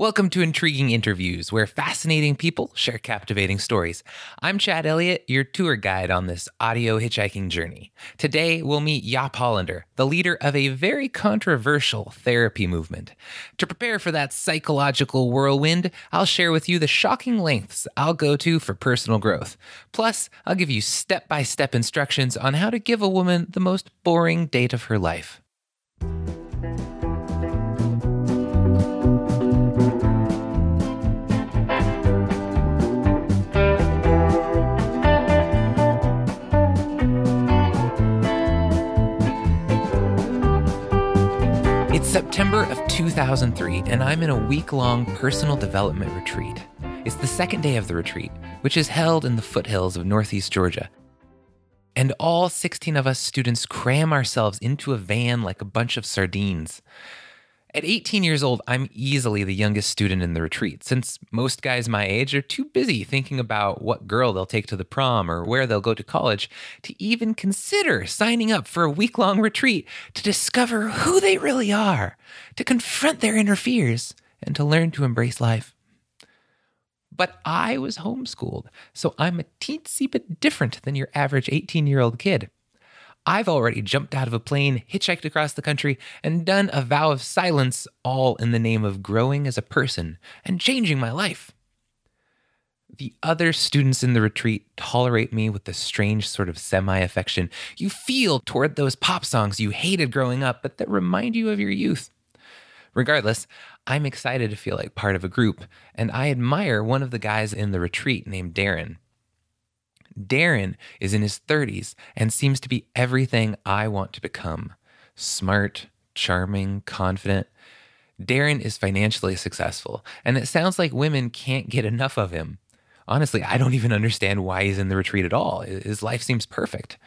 Welcome to Intriguing Interviews, where fascinating people share captivating stories. I'm Chad Elliott, your tour guide on this audio hitchhiking journey. Today, we'll meet Jaap Hollander, the leader of a very controversial therapy movement. To prepare for that psychological whirlwind, I'll share with you the shocking lengths I'll go to for personal growth. Plus, I'll give you step by step instructions on how to give a woman the most boring date of her life. September of 2003, and I'm in a week long personal development retreat. It's the second day of the retreat, which is held in the foothills of Northeast Georgia. And all 16 of us students cram ourselves into a van like a bunch of sardines. At 18 years old, I'm easily the youngest student in the retreat, since most guys my age are too busy thinking about what girl they'll take to the prom or where they'll go to college to even consider signing up for a week long retreat to discover who they really are, to confront their inner fears, and to learn to embrace life. But I was homeschooled, so I'm a teensy bit different than your average 18 year old kid. I've already jumped out of a plane, hitchhiked across the country, and done a vow of silence, all in the name of growing as a person and changing my life. The other students in the retreat tolerate me with the strange sort of semi affection you feel toward those pop songs you hated growing up, but that remind you of your youth. Regardless, I'm excited to feel like part of a group, and I admire one of the guys in the retreat named Darren. Darren is in his 30s and seems to be everything I want to become smart, charming, confident. Darren is financially successful, and it sounds like women can't get enough of him. Honestly, I don't even understand why he's in the retreat at all. His life seems perfect.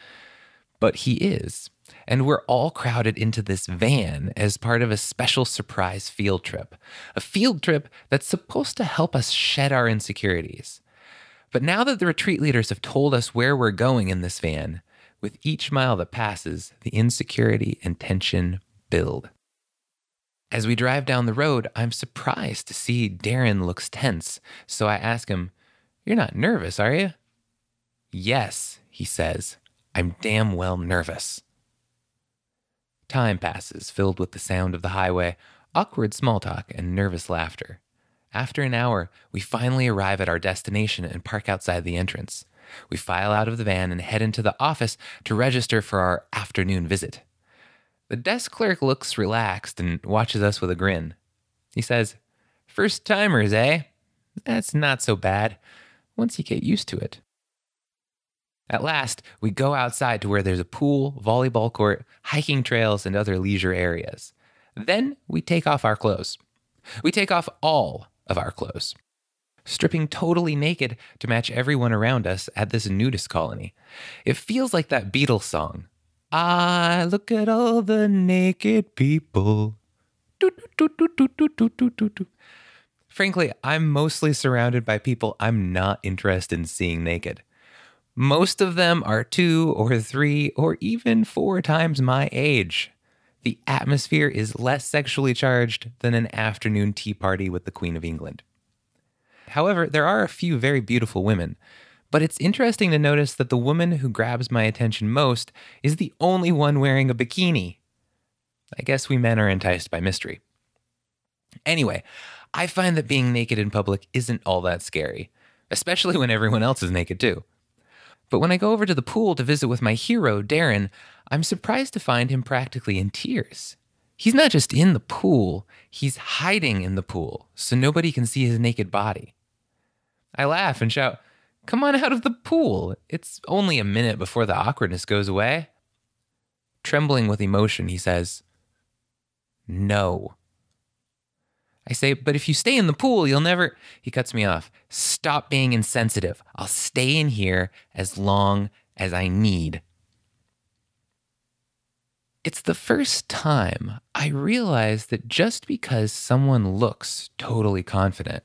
But he is. And we're all crowded into this van as part of a special surprise field trip. A field trip that's supposed to help us shed our insecurities. But now that the retreat leaders have told us where we're going in this van, with each mile that passes, the insecurity and tension build. As we drive down the road, I'm surprised to see Darren looks tense, so I ask him, You're not nervous, are you? Yes, he says. I'm damn well nervous. Time passes, filled with the sound of the highway, awkward small talk, and nervous laughter. After an hour, we finally arrive at our destination and park outside the entrance. We file out of the van and head into the office to register for our afternoon visit. The desk clerk looks relaxed and watches us with a grin. He says, First timers, eh? That's not so bad, once you get used to it. At last, we go outside to where there's a pool, volleyball court, hiking trails, and other leisure areas. Then we take off our clothes. We take off all of our clothes. Stripping totally naked to match everyone around us at this nudist colony. It feels like that Beatles song. I look at all the naked people. Do, do, do, Frankly, I'm mostly surrounded by people I'm not interested in seeing naked. Most of them are two or three or even four times my age the atmosphere is less sexually charged than an afternoon tea party with the Queen of England. However, there are a few very beautiful women, but it's interesting to notice that the woman who grabs my attention most is the only one wearing a bikini. I guess we men are enticed by mystery. Anyway, I find that being naked in public isn't all that scary, especially when everyone else is naked too. But when I go over to the pool to visit with my hero, Darren, I'm surprised to find him practically in tears. He's not just in the pool, he's hiding in the pool so nobody can see his naked body. I laugh and shout, Come on out of the pool. It's only a minute before the awkwardness goes away. Trembling with emotion, he says, No. I say, But if you stay in the pool, you'll never. He cuts me off. Stop being insensitive. I'll stay in here as long as I need. It's the first time I realize that just because someone looks totally confident,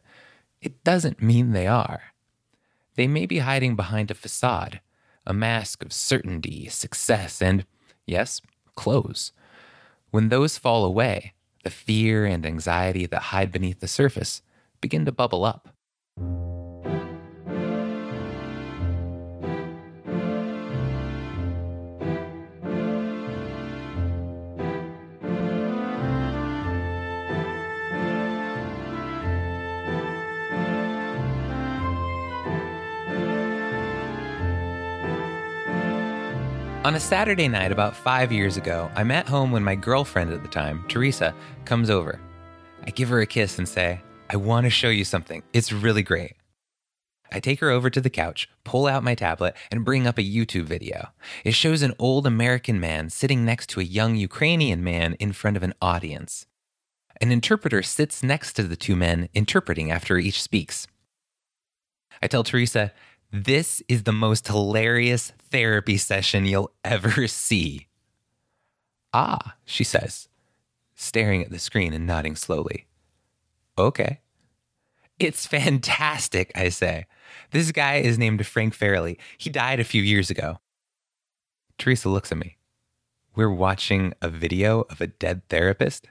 it doesn't mean they are. They may be hiding behind a facade, a mask of certainty, success, and, yes, clothes. When those fall away, The fear and anxiety that hide beneath the surface begin to bubble up. On a Saturday night about five years ago, I'm at home when my girlfriend at the time, Teresa, comes over. I give her a kiss and say, I want to show you something. It's really great. I take her over to the couch, pull out my tablet, and bring up a YouTube video. It shows an old American man sitting next to a young Ukrainian man in front of an audience. An interpreter sits next to the two men, interpreting after each speaks. I tell Teresa, this is the most hilarious therapy session you'll ever see. Ah, she says, staring at the screen and nodding slowly. Okay. It's fantastic, I say. This guy is named Frank Farrelly. He died a few years ago. Teresa looks at me. We're watching a video of a dead therapist?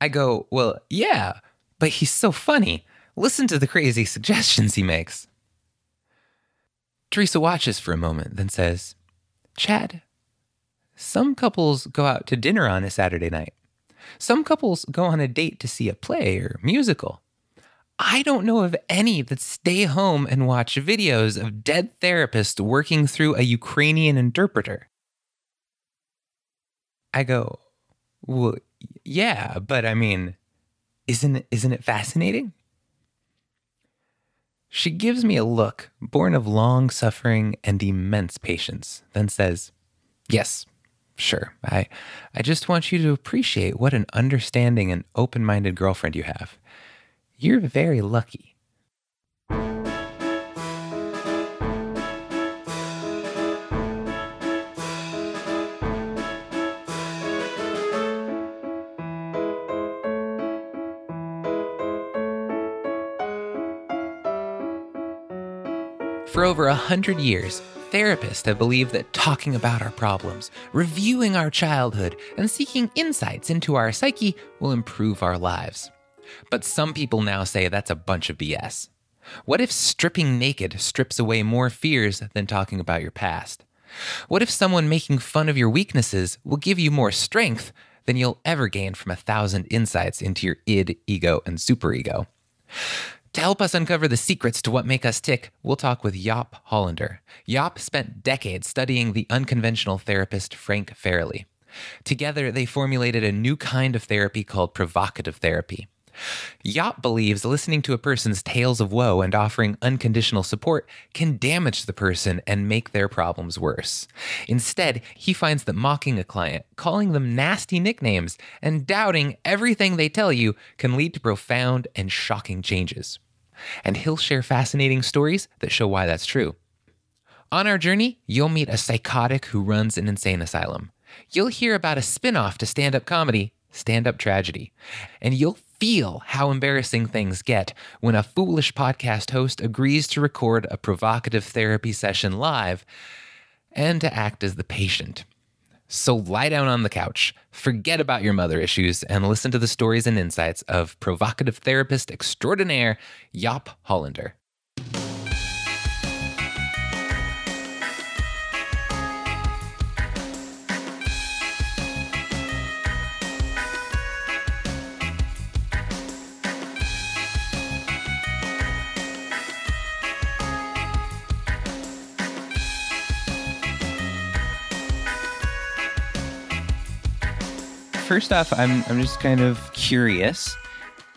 I go, Well, yeah, but he's so funny. Listen to the crazy suggestions he makes. Teresa watches for a moment, then says, Chad, some couples go out to dinner on a Saturday night. Some couples go on a date to see a play or musical. I don't know of any that stay home and watch videos of dead therapists working through a Ukrainian interpreter. I go, well, yeah, but I mean, isn't isn't it fascinating? She gives me a look born of long suffering and immense patience, then says, Yes, sure. I, I just want you to appreciate what an understanding and open minded girlfriend you have. You're very lucky. Over a hundred years, therapists have believed that talking about our problems, reviewing our childhood, and seeking insights into our psyche will improve our lives. But some people now say that's a bunch of BS. What if stripping naked strips away more fears than talking about your past? What if someone making fun of your weaknesses will give you more strength than you'll ever gain from a thousand insights into your id, ego, and superego? To help us uncover the secrets to what make us tick, we'll talk with Jaap Hollander. Jaap spent decades studying the unconventional therapist Frank Farrelly. Together, they formulated a new kind of therapy called provocative therapy. Jaap believes listening to a person's tales of woe and offering unconditional support can damage the person and make their problems worse. Instead, he finds that mocking a client, calling them nasty nicknames, and doubting everything they tell you can lead to profound and shocking changes. And he'll share fascinating stories that show why that's true. On our journey, you'll meet a psychotic who runs an insane asylum. You'll hear about a spin off to stand up comedy, Stand Up Tragedy. And you'll feel how embarrassing things get when a foolish podcast host agrees to record a provocative therapy session live and to act as the patient. So lie down on the couch, forget about your mother issues, and listen to the stories and insights of provocative therapist extraordinaire Jaap Hollander. First off, I'm I'm just kind of curious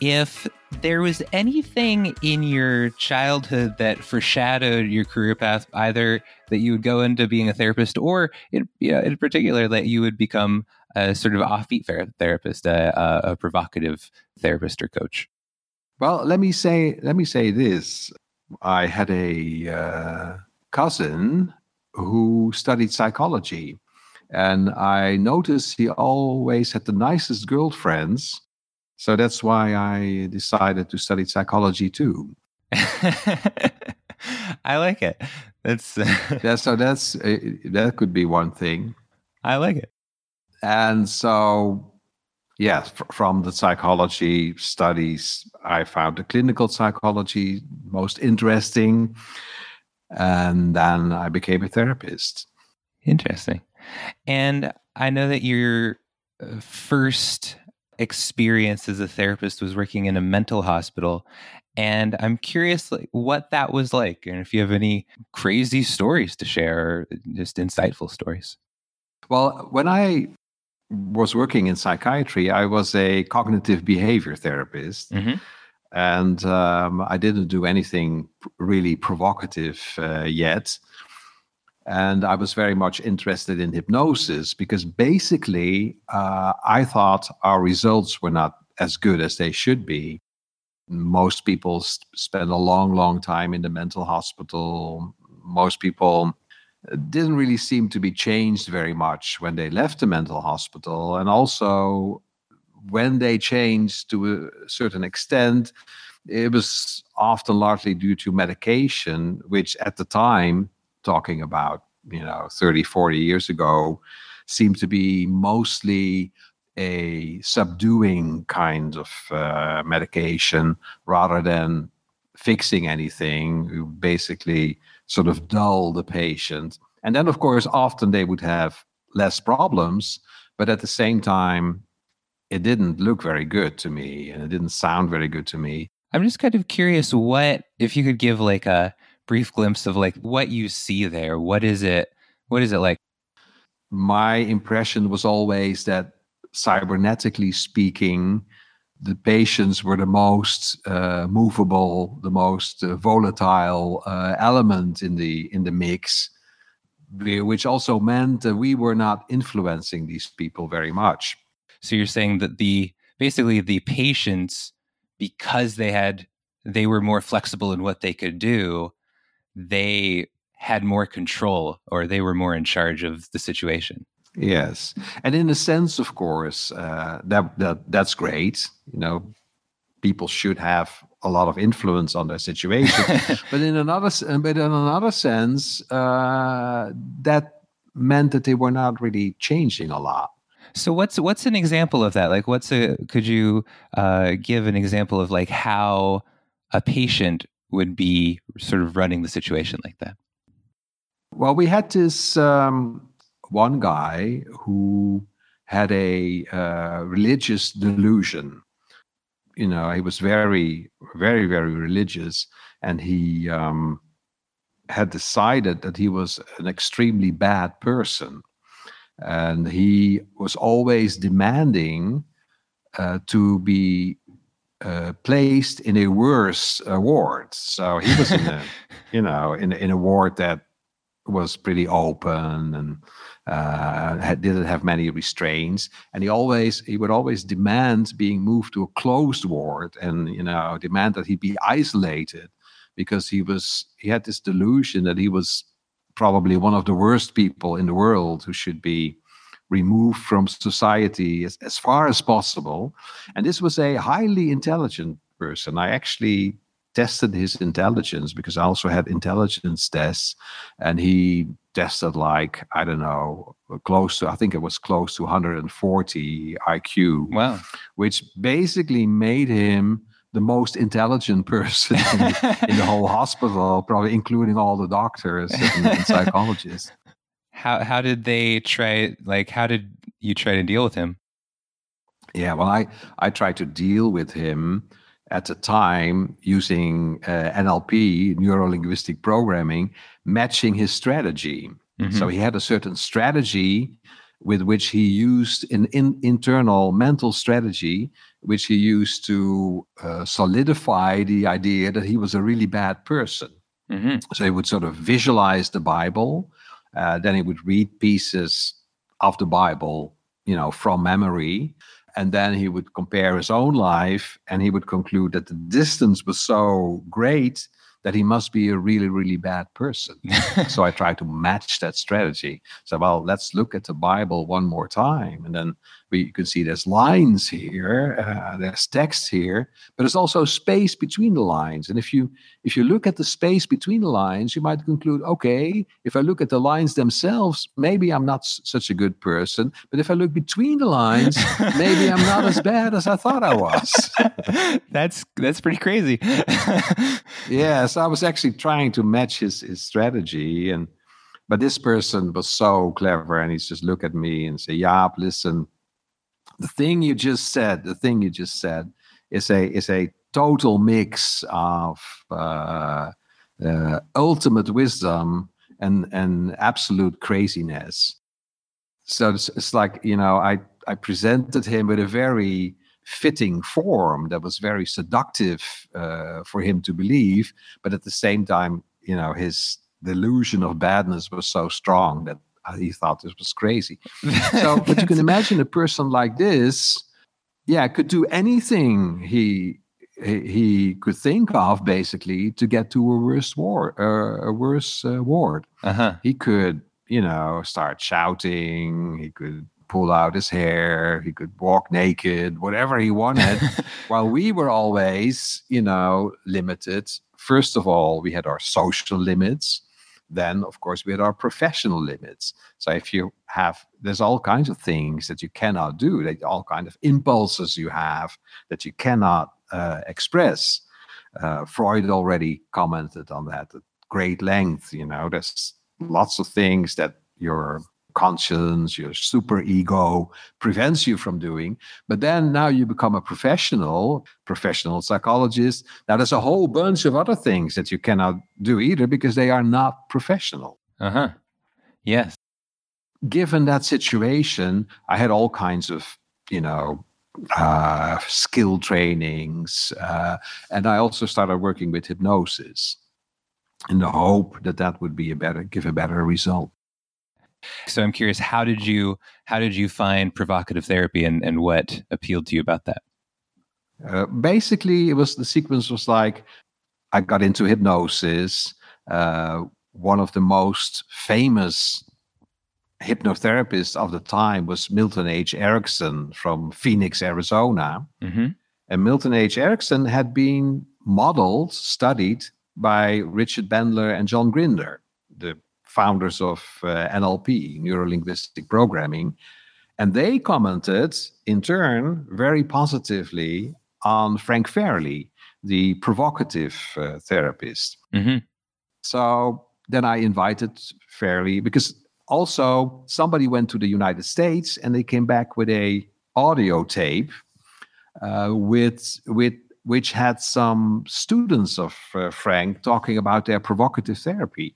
if there was anything in your childhood that foreshadowed your career path, either that you would go into being a therapist, or in, you know, in particular that you would become a sort of offbeat therapist, a, a, provocative therapist or coach. Well, let me say let me say this: I had a uh, cousin who studied psychology and I noticed he always had the nicest girlfriends. So that's why I decided to study psychology too. I like it. That's yeah. So that's uh, that could be one thing. I like it. And so, yeah, f- from the psychology studies, I found the clinical psychology most interesting. And then I became a therapist. Interesting. And I know that your uh, first experience as a therapist was working in a mental hospital. And I'm curious like what that was like and if you have any crazy stories to share, or just insightful stories. Well, when I was working in psychiatry, I was a cognitive behavior therapist. Mm-hmm. And um, I didn't do anything really provocative uh, yet. And I was very much interested in hypnosis because basically uh, I thought our results were not as good as they should be. Most people spend a long, long time in the mental hospital. Most people didn't really seem to be changed very much when they left the mental hospital. And also, when they changed to a certain extent, it was often largely due to medication, which at the time, talking about, you know, 30, 40 years ago, seemed to be mostly a subduing kind of uh, medication rather than fixing anything. You Basically, sort of dull the patient. And then, of course, often they would have less problems, but at the same time, it didn't look very good to me and it didn't sound very good to me. I'm just kind of curious what, if you could give like a brief glimpse of like what you see there, what is it? What is it like? My impression was always that cybernetically speaking, the patients were the most uh, movable, the most uh, volatile uh, element in the in the mix, which also meant that we were not influencing these people very much. So you're saying that the basically the patients, because they had they were more flexible in what they could do, they had more control or they were more in charge of the situation. Yes, and in a sense, of course, uh, that that that's great. You know, people should have a lot of influence on their situation. but in another, but in another sense, uh, that meant that they were not really changing a lot. So what's what's an example of that? Like, what's a could you uh, give an example of like how a patient would be sort of running the situation like that? Well, we had this. Um, one guy who had a uh, religious delusion. You know, he was very, very, very religious, and he um, had decided that he was an extremely bad person. And he was always demanding uh, to be uh, placed in a worse ward. So he was in a, you know, in, in a ward that was pretty open and uh, had, didn't have many restraints, and he always he would always demand being moved to a closed ward, and you know demand that he be isolated because he was he had this delusion that he was probably one of the worst people in the world who should be removed from society as, as far as possible. And this was a highly intelligent person. I actually tested his intelligence because I also had intelligence tests, and he tested like I don't know, close to I think it was close to 140 IQ. Wow, which basically made him the most intelligent person in, the, in the whole hospital, probably including all the doctors and, and psychologists. How how did they try? Like, how did you try to deal with him? Yeah, well, I I tried to deal with him at the time using uh, NLP, neuro linguistic programming, matching his strategy. Mm-hmm. So he had a certain strategy with which he used an in, internal mental strategy, which he used to uh, solidify the idea that he was a really bad person. Mm-hmm. So he would sort of visualize the Bible, uh, then he would read pieces of the Bible, you know, from memory, and then he would compare his own life and he would conclude that the distance was so great that he must be a really really bad person. So i tried to match that strategy. So well let's look at the bible one more time and then we you can see there's lines here, uh, there's text here, but there's also space between the lines. And if you if you look at the space between the lines, you might conclude, okay, if I look at the lines themselves, maybe I'm not s- such a good person. But if I look between the lines, maybe I'm not as bad as I thought I was. that's that's pretty crazy. yeah, so I was actually trying to match his his strategy and. But this person was so clever, and he's just look at me and say, "Jaap, listen, the thing you just said, the thing you just said, is a is a total mix of uh, uh, ultimate wisdom and and absolute craziness. So it's, it's like you know, I I presented him with a very fitting form that was very seductive uh, for him to believe, but at the same time, you know, his delusion of badness was so strong that he thought this was crazy. So, but you can imagine a person like this, yeah, could do anything he he, could think of basically to get to a worse war, uh, a worse uh, ward. Uh-huh. He could, you know, start shouting. He could pull out his hair. He could walk naked, whatever he wanted. while we were always, you know, limited. First of all, we had our social limits then of course we had our professional limits. So if you have there's all kinds of things that you cannot do that all kind of impulses you have that you cannot uh, express. Uh, freud already commented on that at great length you know there's lots of things that your conscience, your super ego prevents you from doing. But then now you become a professional, professional psychologist. Now there's a whole bunch of other things that you cannot do either because they are not professional. Uh huh. Yes. Given that situation, I had all kinds of, you know, uh, skill trainings. Uh, and I also started working with hypnosis in the hope that that would be a better, give a better result. So I'm curious, how did you how did you find provocative therapy, and and what appealed to you about that? Uh, basically, it was the sequence was like I got into hypnosis. Uh, one of the most famous hypnotherapists of the time was Milton H. Erickson from Phoenix, Arizona. Mm-hmm. And Milton H. Erickson had been modeled, studied by Richard Bandler and John Grinder, the founders of uh, NLP, neuro linguistic programming. And they commented in turn very positively on Frank Farrelly, the provocative uh, therapist. Mm-hmm. So then I invited Farrelly because also somebody went to the United States and they came back with a audio tape uh, with with which had some students of uh, Frank talking about their provocative therapy.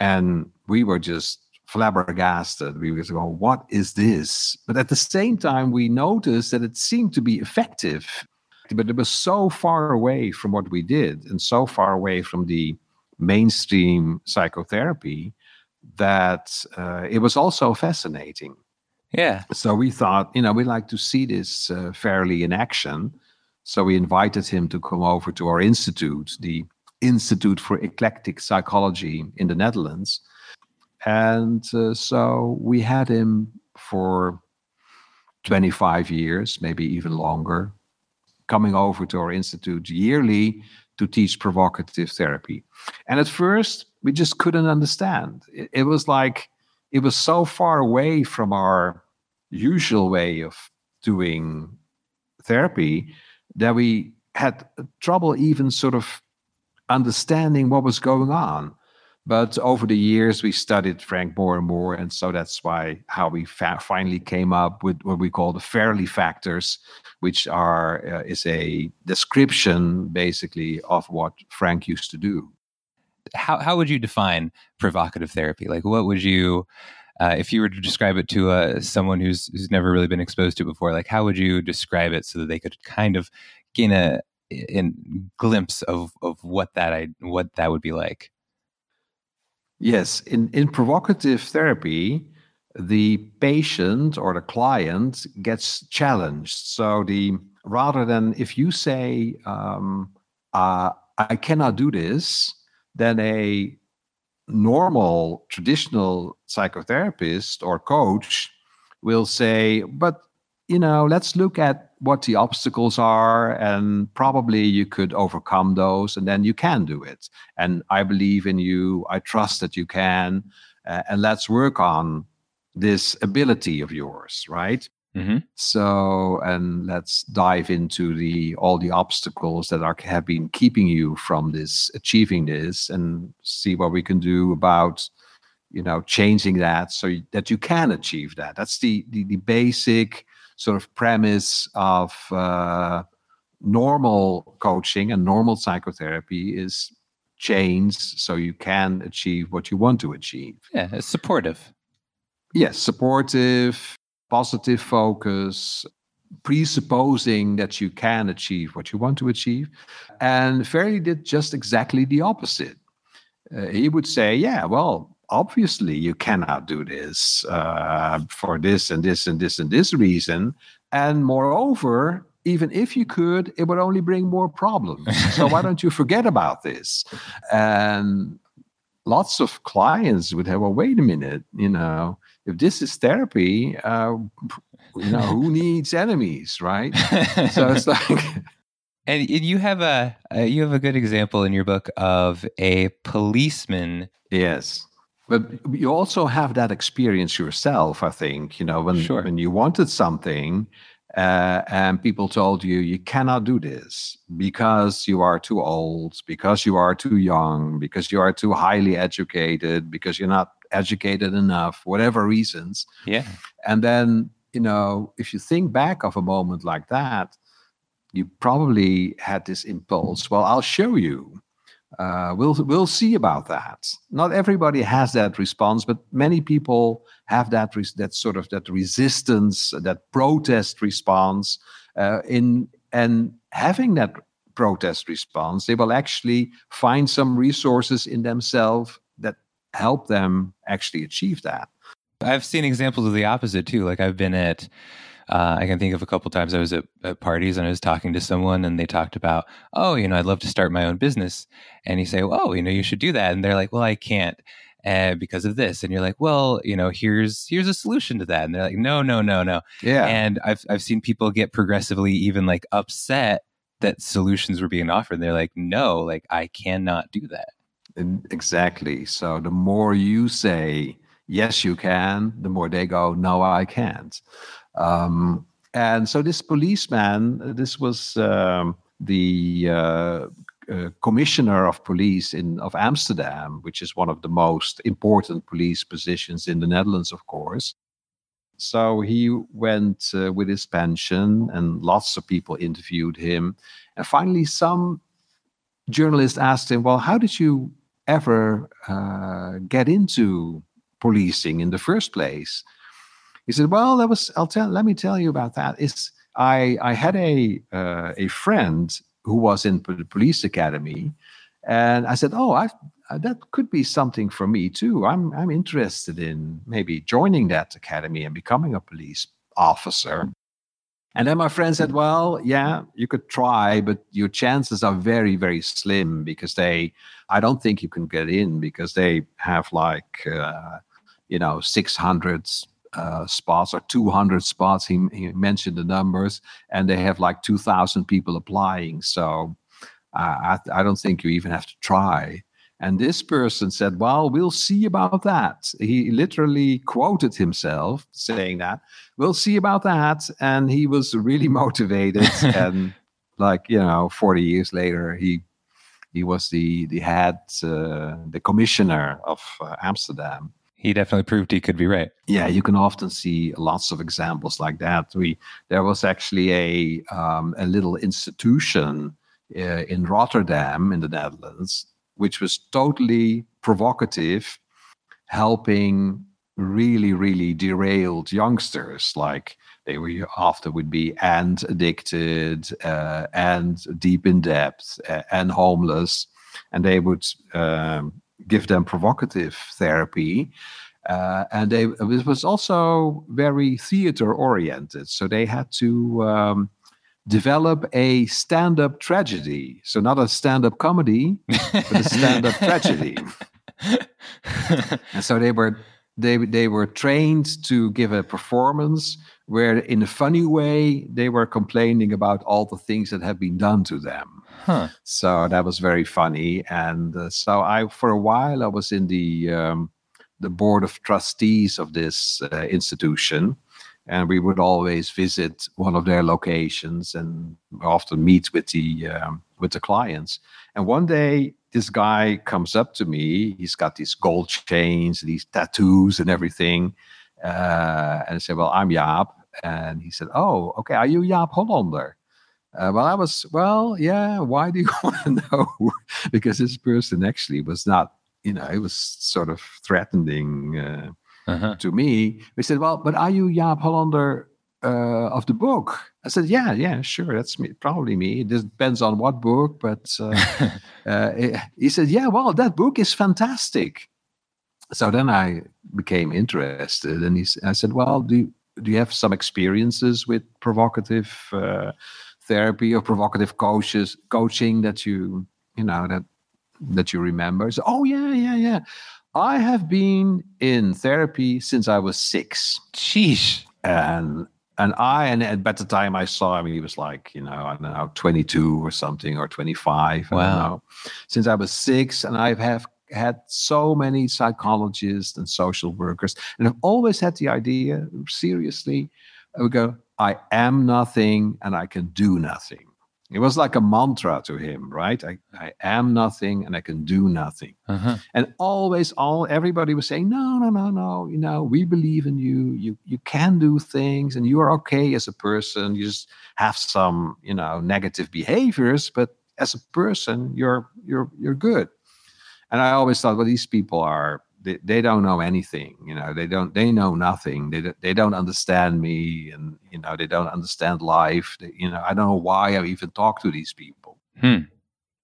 And we were just flabbergasted. We were going, what is this? But at the same time, we noticed that it seemed to be effective, but it was so far away from what we did and so far away from the mainstream psychotherapy that uh, it was also fascinating. Yeah. So we thought, you know, we'd like to see this uh, Farrelly in action. So we invited him to come over to our institute, the Institute for Eclectic Psychology in the Netherlands. And uh, so we had him for 25 years, maybe even longer, coming over to our institute yearly to teach provocative therapy. And at first, we just couldn't understand. It, it was like it was so far away from our usual way of doing therapy that we had trouble even sort of understanding what was going on. But over the years, we studied Frank more and more, and so that's why how we fa- finally came up with what we call the Farrelly factors, which are uh, is a description basically of what Frank used to do. How how would you define provocative therapy? Like, what would you uh, if you were to describe it to uh, someone who's who's never really been exposed to it before, like how would you describe it so that they could kind of gain a in glimpse of of what that I what that would be like. Yes, in in provocative therapy, the patient or the client gets challenged. So the rather than if you say um, uh, I cannot do this, then a normal traditional psychotherapist or coach will say, but you know, let's look at what the obstacles are, and probably you could overcome those, and then you can do it. And I believe in you. I trust that you can. Uh, and let's work on this ability of yours, right? Mm-hmm. So, and let's dive into the all the obstacles that are have been keeping you from this achieving this, and see what we can do about, you know, changing that so that you can achieve that. That's the the, the basic sort of premise of uh, normal coaching and normal psychotherapy is change so you can achieve what you want to achieve. Yeah, it's supportive. Yes, supportive, positive focus, presupposing that you can achieve what you want to achieve. And Farrelly did just exactly the opposite. Uh, he would say, yeah, well, obviously you cannot do this uh, for this and this and this and this reason. And moreover, even if you could, it would only bring more problems. so why don't you forget about this? And lots of clients would have, well, wait a minute, you know, if this is therapy, uh, you know, who needs enemies, right? so it's like. And you have a uh, you have a good example in your book of a policeman. Yes, but you also have that experience yourself. I think you know when sure. when you wanted something, uh, and people told you you cannot do this because you are too old, because you are too young, because you are too highly educated, because you're not educated enough, whatever reasons. Yeah. And then, you know, if you think back of a moment like that, you probably had this impulse. Well, I'll show you. Uh, we'll we'll see about that. Not everybody has that response, but many people have that res- that sort of that resistance, that protest response. Uh, in and having that protest response, they will actually find some resources in themselves that help them actually achieve that. I've seen examples of the opposite too. Like I've been at, uh, I can think of a couple times I was at, at, parties and I was talking to someone and they talked about, oh, you know, I'd love to start my own business. And you say, oh, you know, you should do that. And they're like, well, I can't. Uh, because of this, and you're like, well, you know, here's here's a solution to that, and they're like, no, no, no, no, yeah. And I've I've seen people get progressively even like upset that solutions were being offered. They're like, no, like I cannot do that. Exactly. So the more you say, yes, you can, the more they go, no, I can't. Um, and so this policeman, this was um, the uh, uh, commissioner of police in of Amsterdam, which is one of the most important police positions in the Netherlands, of course. So he went uh, with his pension, and lots of people interviewed him. And finally, some journalist asked him, "Well, how did you ever uh, get into policing in the first place? He said, "Well, that was. I'll tell. Let me tell you about that. Is I I had a uh, a friend who was in the police academy, and I said, "Oh, I uh, that could be something for me too. I'm I'm interested in maybe joining that academy and becoming a police officer." And then my friend said, Well, yeah, you could try, but your chances are very, very slim because they, I don't think you can get in because they have like, uh, you know, 600 uh, spots or 200 spots. He, he, mentioned the numbers, and they have like 2,000 people applying. So uh, I, I don't think you even have to try. And this person said, Well, we'll see about that. He literally quoted himself saying that, We'll see about that. And he was really motivated. and like, you know, 40 years later, he he was the the head, uh, the commissioner of uh, Amsterdam. He definitely proved he could be right. Yeah, you can often see lots of examples like that. We there was actually a um, a little institution uh, in Rotterdam in the Netherlands which was totally provocative, helping really, really derailed youngsters. Like they were after would be and addicted, uh, and deep in debt, uh, and homeless, and they would um, give them provocative therapy. Uh, and they it was also very theater oriented, so they had to um, develop a stand-up tragedy. So not a stand-up comedy, but a stand-up tragedy. and so they were they they were trained to give a performance where in a funny way they were complaining about all the things that have been done to them. Huh. So that was very funny. And uh, so I, for a while, I was in the um, the board of trustees of this uh, institution, and we would always visit one of their locations and often meet with the um, with the clients. And one day, this guy comes up to me. He's got these gold chains, these tattoos, and everything. Uh, and I said, "Well, I'm Jaap." And he said, "Oh, okay. Are you Jaap Hollander?" Uh, well, I was, well, yeah. Why do you want to know? because this person actually was not, you know, it was sort of threatening uh, Uh-huh. to me. He said, well, but are you Jaap Hollander uh, of the book? I said, yeah, yeah, sure. That's me, probably me. It depends on what book, but uh, uh, he said, yeah, well, that book is fantastic. So then I became interested, and he, I said, well, do you, do you have some experiences with provocative uh, therapy or provocative coaches coaching that you you know that that you remember? So, oh yeah, yeah, yeah. I have been in therapy since I was six, Sheesh. and and I and at the time I saw him, he was like you know I don't know twenty two or something or twenty five. I Wow. don't know. Since I was six, and I have had so many psychologists and social workers, and I've always had the idea seriously. I would go, I am nothing, and I can do nothing. It was like a mantra to him, right? I, I am nothing and I can do nothing Uh-huh. and always all everybody was saying no no no no you know we believe in you you you can do things and you are okay as a person you just have some you know negative behaviors but as a person you're you're you're good and i always thought well these people are they, they don't know anything you know they don't they know nothing they, don't- they don't understand me and you know they don't understand life they, you know i don't know why i even talk to these people Hmm.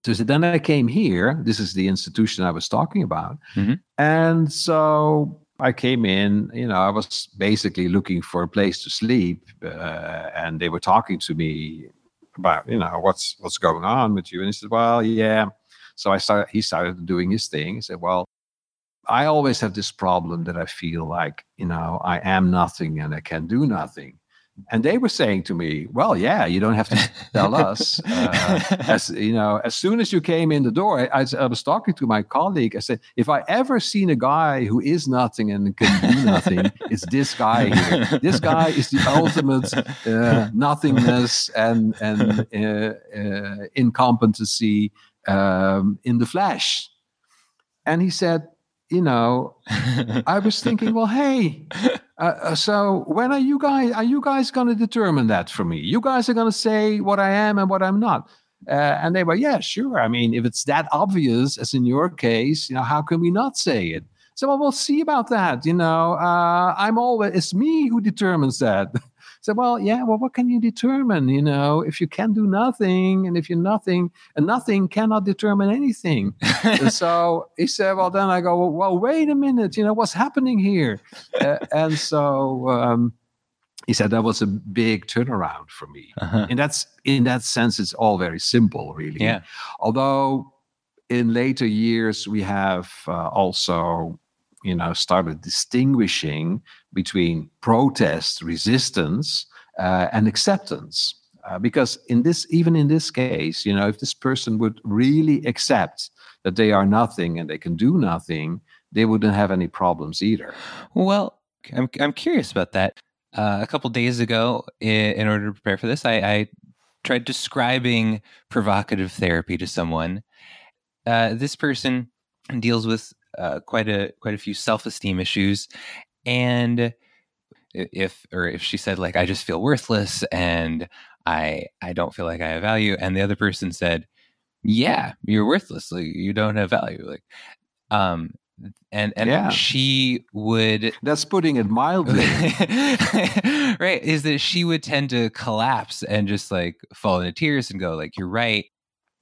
so then I came here. This is the institution I was talking about. Mhm. And so I came in, you know, I was basically looking for a place to sleep. Uh, and they were talking to me about, you know, what's what's going on with you. And he said, Well, yeah. So I started he started doing his thing. He said, Well, I always have this problem that I feel like, you know, I am nothing and I can do nothing. And they were saying to me, Well, yeah, you don't have to tell us. Uh, as you know, as soon as you came in the door, I, I, was talking to my colleague. I said, if I ever seen a guy who is nothing and can do nothing, it's this guy here. This guy is the ultimate uh, nothingness and and uh, uh, incompetency um, in the flesh. And he said, you know, I was thinking, well, hey, uh, uh, so when are you guys? Are you guys going to determine that for me? You guys are going to say what I am and what I'm not. Uh, and they were, yeah, sure. I mean, if it's that obvious, as in your case, you know, how can we not say it? So well, we'll see about that. You know, uh, I'm always it's me who determines that. so well, yeah. Well, what can you determine? You know, if you can do nothing, and if you're nothing, and nothing cannot determine anything. so he said, well, then I go, well, wait a minute. You know, what's happening here? uh, and so um, he said that was a big turnaround for me. Uh-huh. And that's in that sense, it's all very simple, really. Yeah. Although in later years we have uh, also, you know, started distinguishing between protest, resistance, uh, and acceptance. Uh, because in this, even in this case, you know, if this person would really accept that they are nothing and they can do nothing, they wouldn't have any problems either. Well, I'm I'm curious about that. Uh, a couple days ago, in, in order to prepare for this, I, I tried describing provocative therapy to someone. Uh, this person deals with uh, quite a quite a few self esteem issues, and if or if she said like I just feel worthless and I I don't feel like I have value, and the other person said, Yeah, you're worthless. Like you don't have value. Like, um, and and Yeah. she would That's putting it mildly. right is that she would tend to collapse and just like fall into tears and go like you're right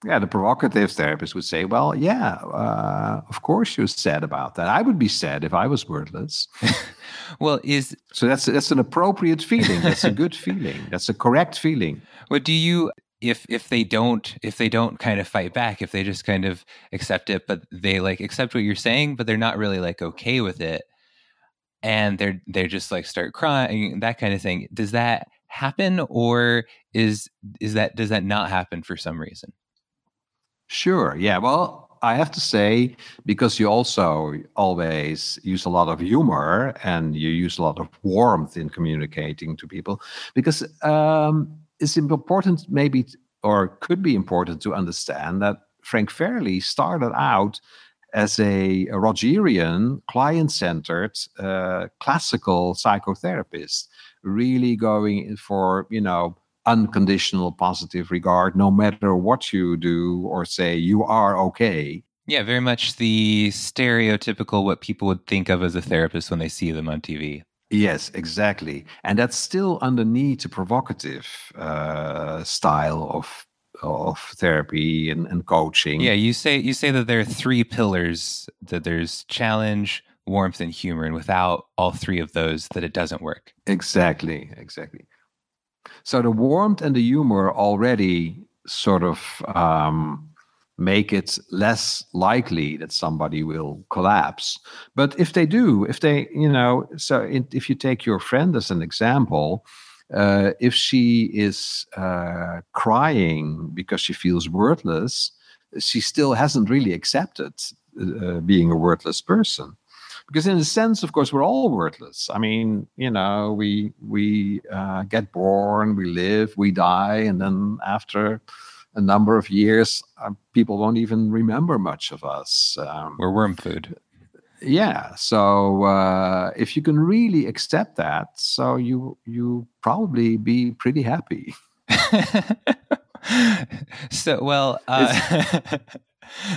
Yeah, the provocative therapist would say, "Well, yeah, uh, of course you're sad about that. I would be sad if I was wordless." well is So that's that's an appropriate feeling. That's a good feeling. That's a correct feeling. what do you if if they don't if they don't kind of fight back if they just kind of accept it but they like accept what you're saying but they're not really like okay with it and they're they're just like start crying, that kind of thing. Does that happen, or is is that does that not happen for some reason? Sure. Yeah. Well, I have to say, because you also always use a lot of humor and you use a lot of warmth in communicating to people, because um, it's important, maybe, or could be important to understand that Frank Farrelly started out as a, a Rogerian, client centered, uh, classical psychotherapist, really going for, you know, unconditional positive regard no matter what you do or say you are okay. Yeah very much the stereotypical what people would think of as a therapist when they see them on tv yes exactly. And that's still underneath a provocative uh, style of of therapy and, and coaching. Yeah you say you say that there are three pillars that there's challenge warmth and humor and without all three of those that it doesn't work. Exactly exactly so the warmth and the humor already sort of um, make it less likely that somebody will collapse. But if they do, if they, you know, so if you take your friend as an example, uh, if she is uh, crying because she feels worthless, she still hasn't really accepted uh, being a worthless person because in a sense of course we're all worthless. I mean you know we we uh, get born we live we die and then after a number of years uh, people won't even remember much of us um, we're worm food. Yeah so uh, if you can really accept that so you you probably be pretty happy. So well uh,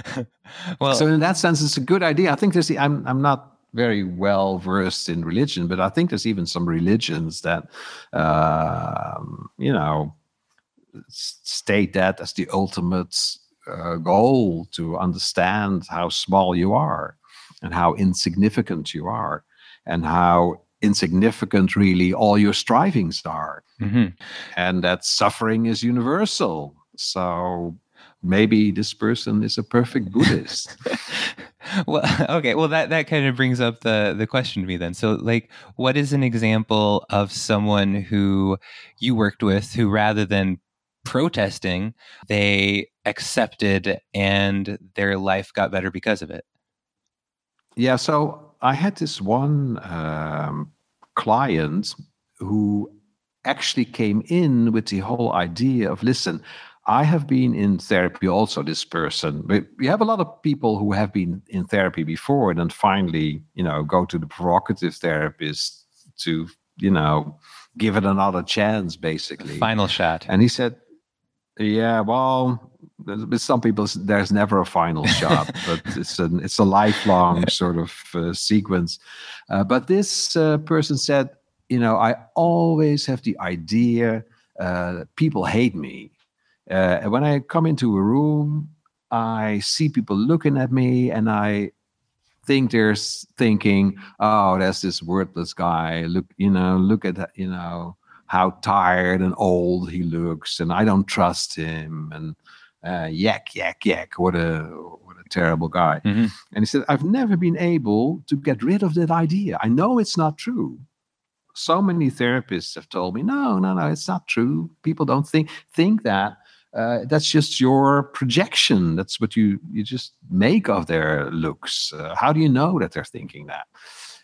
well so in that sense it's a good idea. I think there's the, i'm i'm not very well versed in religion, but I think there's even some religions that, uh, you know, state that as the ultimate uh, goal to understand how small you are and how insignificant you are and how insignificant really all your strivings are. Mm-hmm. and that suffering is universal. So maybe this person is a perfect buddhist well okay well that that kind of brings up the the question to me then. So like what is an example of someone who you worked with who rather than protesting they accepted and their life got better because of it? Yeah so i had this one um, client who actually came in with the whole idea of listen I have been in therapy also, this person. But we have a lot of people who have been in therapy before and then finally, you know, go to the provocative therapist to, you know, give it another chance, basically. Final shot. And he said, yeah, well, with some people, there's never a final shot, but it's a, it's a lifelong sort of uh, sequence. Uh, but this uh, person said, you know, I always have the idea uh, people hate me uh, when I come into a room, I see people looking at me and I think they're thinking, oh, that's this worthless guy. Look, you know, look at you know, how tired and old he looks, and I don't trust him. And uh, yak, yak, yak. What a what a terrible guy. Mm-hmm. And he said, I've never been able to get rid of that idea. I know it's not true. So many therapists have told me, no, no, no, it's not true. People don't think think that uh, that's just your projection. That's what you you just make of their looks. Uh, how do you know that they're thinking that?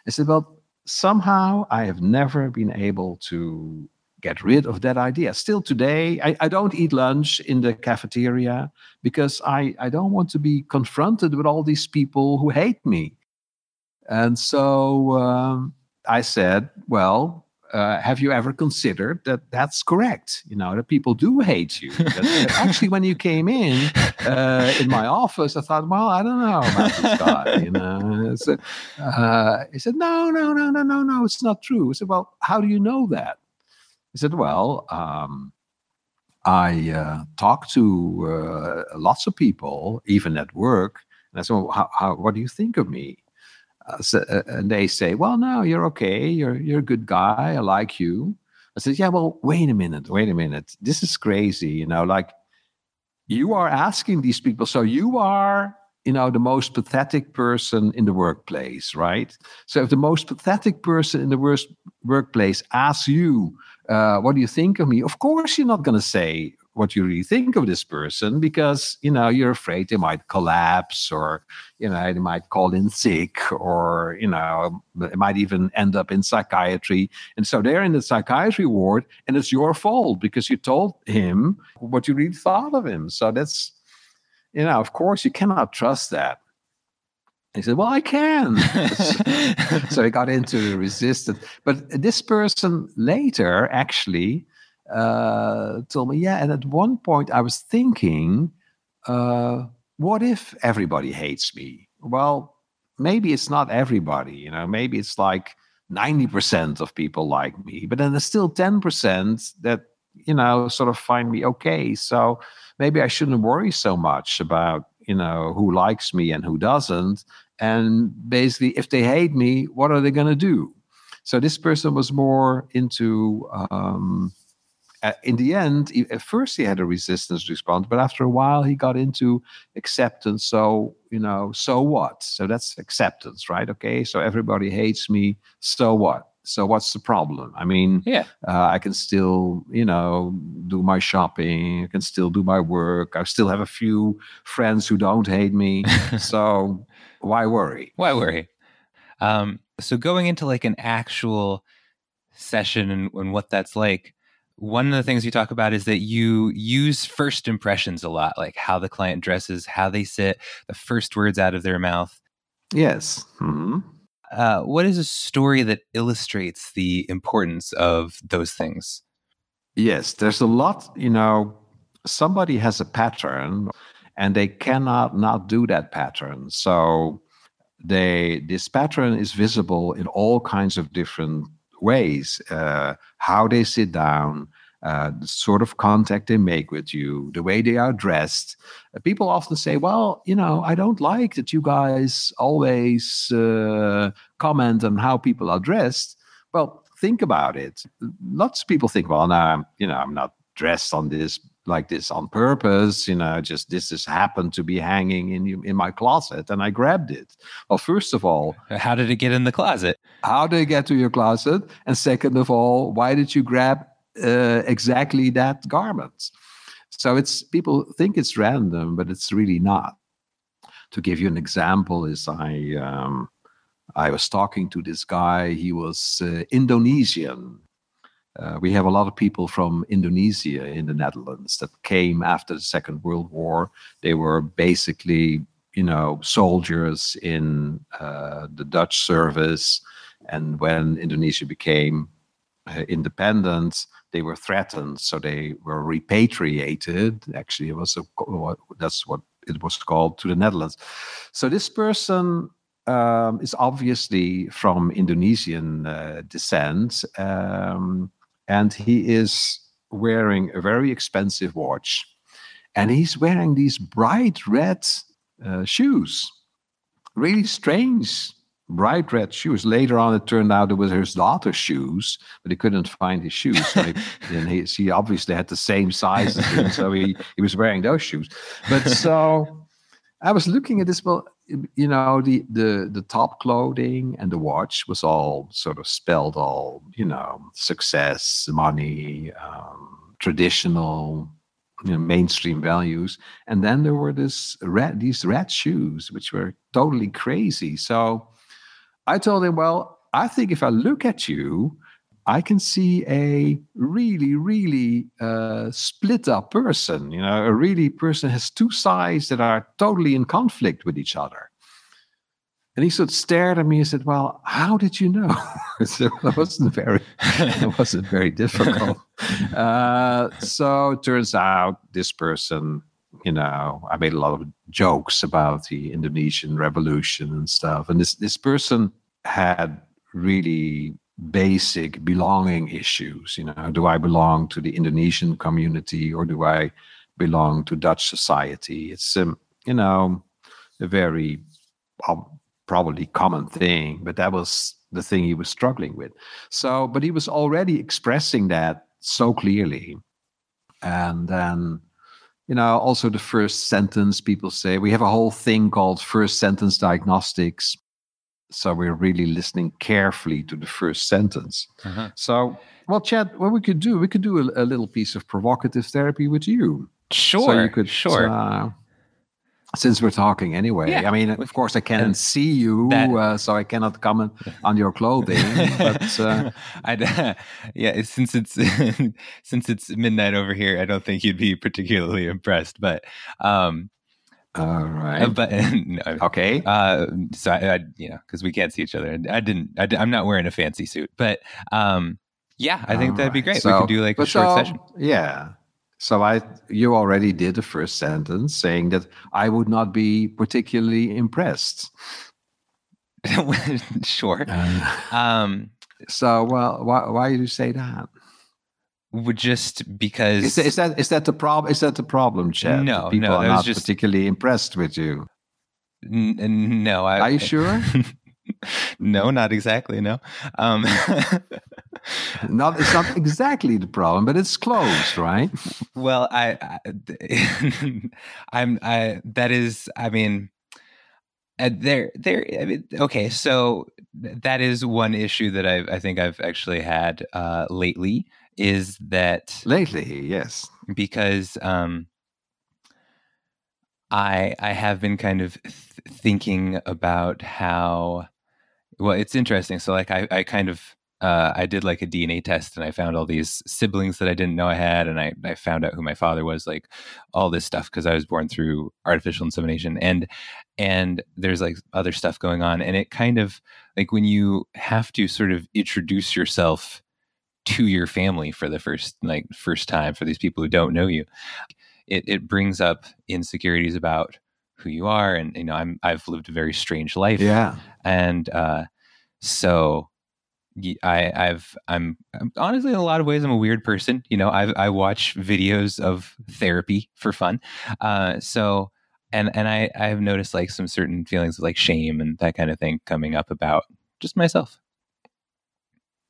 I said, well, somehow I have never been able to get rid of that idea. Still today, I, I don't eat lunch in the cafeteria because I, I don't want to be confronted with all these people who hate me. And so um, I said, well, uh, have you ever considered that that's correct? You know, that people do hate you. that, actually, when you came in uh, in my office, I thought, well, I don't know about this guy. You know, so, uh, he said, no, no, no, no, no, no, it's not true. I said, well, how do you know that? He said, well, um, I uh, talk to uh, lots of people, even at work. And I said, well, how, how, what do you think of me? Uh, uh, and they say, "Well, no, you're okay. You're you're a good guy. I like you." I said, "Yeah, well, wait a minute. Wait a minute. This is crazy. You know, like you are asking these people. So you are you know the most pathetic person in the workplace right so if the most pathetic person in the worst workplace asks you uh, what do you think of me of course you're not going to say what you really think of this person because you know you're afraid they might collapse or you know they might call in sick or you know it might even end up in psychiatry and so they're in the psychiatry ward and it's your fault because you told him what you really thought of him so that's you know of course you cannot trust that he said, Well, I can. so he got into the resistance. But this person later actually uh, told me, Yeah. And at one point, I was thinking, uh, What if everybody hates me? Well, maybe it's not everybody. You know, maybe it's like 90% of people like me, but then there's still 10% that, you know, sort of find me okay. So maybe I shouldn't worry so much about you know who likes me and who doesn't and basically if they hate me what are they going to do so this person was more into um, in the end at first he had a resistance response but after a while he got into acceptance so you know so what so that's acceptance right okay so everybody hates me so what so what's the problem? I mean, yeah, uh, I can still, you know, do my shopping. I can still do my work. I still have a few friends who don't hate me. so why worry? Why worry? Um, so going into like an actual session and, and what that's like, one of the things you talk about is that you use first impressions a lot, like how the client dresses, how they sit, the first words out of their mouth. Yes. Mm-hmm. Uh, what is a story that illustrates the importance of those things? Yes, there's a lot, you know, somebody has a pattern and they cannot not do that pattern. So they this pattern is visible in all kinds of different ways. Uh, how they sit down, uh, the sort of contact they make with you, the way they are dressed. Uh, people often say, well, you know, I don't like that you guys always uh, comment on how people are dressed. Well, think about it. Lots of people think, well, now I'm, you know, I'm not dressed on this like this on purpose you know just this has happened to be hanging in in my closet and i grabbed it well first of all how did it get in the closet how did it get to your closet and second of all why did you grab uh, exactly that garment. So it's people think it's random, but it's really not. To give you an example, is I um, I was talking to this guy. He was uh, Indonesian. Uh, we have a lot of people from Indonesia in the Netherlands that came after the Second World War. They were basically, you know, soldiers in uh, the Dutch service. And when Indonesia became uh, independent, they were threatened, so they were repatriated. Actually, it was a, that's what it was called to the Netherlands. So this person um, is obviously from Indonesian uh, descent, um, and he is wearing a very expensive watch, and he's wearing these bright red uh, shoes, really strange bright red shoes. Later on, it turned out it was his daughter's shoes, but he couldn't find his shoes. So he, and he, he obviously had the same size as him, so he, he was wearing those shoes. But so I was looking at this. Well, you know, the the the top clothing and the watch was all sort of spelled all, you know, success, money, um, traditional. You know, mainstream values, and then there were this red, these red shoes, which were totally crazy. So I told him, well, I think if I look at you, I can see a really, really uh, split up person. You know, a really person has two sides that are totally in conflict with each other. And he sort of stared at me and said, "Well, how did you know?" so it wasn't very, it wasn't very difficult. Uh, so it turns out this person, you know, I made a lot of jokes about the Indonesian Revolution and stuff, and this this person had really basic belonging issues. You know, do I belong to the Indonesian community or do I belong to Dutch society? It's um, you know a very um, probably common thing, but that was the thing he was struggling with. So, but he was already expressing that so clearly, and then you know, also the first sentence people say. We have a whole thing called first sentence diagnostics. So we're really listening carefully to the first sentence. Uh-huh. So, well, Chad, what we could do, we could do a, a, little piece of provocative therapy with you. Sure. So you could, sure. Uh, since we're talking anyway. Yeah. i mean of course i can't see you uh, so i cannot comment on your clothing but uh, i yeah since it's since it's midnight over here i don't think you'd be particularly impressed but um all right. uh, but no, okay. uh so i, I you know because we can't see each other i didn't I, am not wearing a fancy suit but um yeah i think All that'd right. be great so, we could do like a short so, session. yeah so I, you already did the first sentence saying that I would not be particularly impressed. sure. Uh, um, so, well, why, why do you say that? Would just because is, is, that is that the problem? Is that the problem, Chad? No, people no, are not just... particularly impressed with you. N- no, I, are you sure? no, not exactly. No. Um, not it's not exactly the problem, but it's close, right? Well, I, I I'm I that is I mean uh, there there I mean, okay so that is one issue that I I think I've actually had uh, lately is that lately yes because um I I have been kind of th- thinking about how well it's interesting so like I I kind of uh, I did like a DNA test and I found all these siblings that I didn't know I had. And I, I found out who my father was, like all this stuff, because I was born through artificial insemination. And, and there's like other stuff going on. And it kind of like when you have to sort of introduce yourself to your family for the first, like, first time for these people who don't know you, it, it brings up insecurities about who you are. And, you know, I'm, I've lived a very strange life. Yeah. And, uh, so I, I've I'm, I'm, honestly in a lot of ways I'm a weird person. You know, I I watch videos of therapy for fun. Uh, so and and I I've noticed like some certain feelings of like shame and that kind of thing coming up about just myself.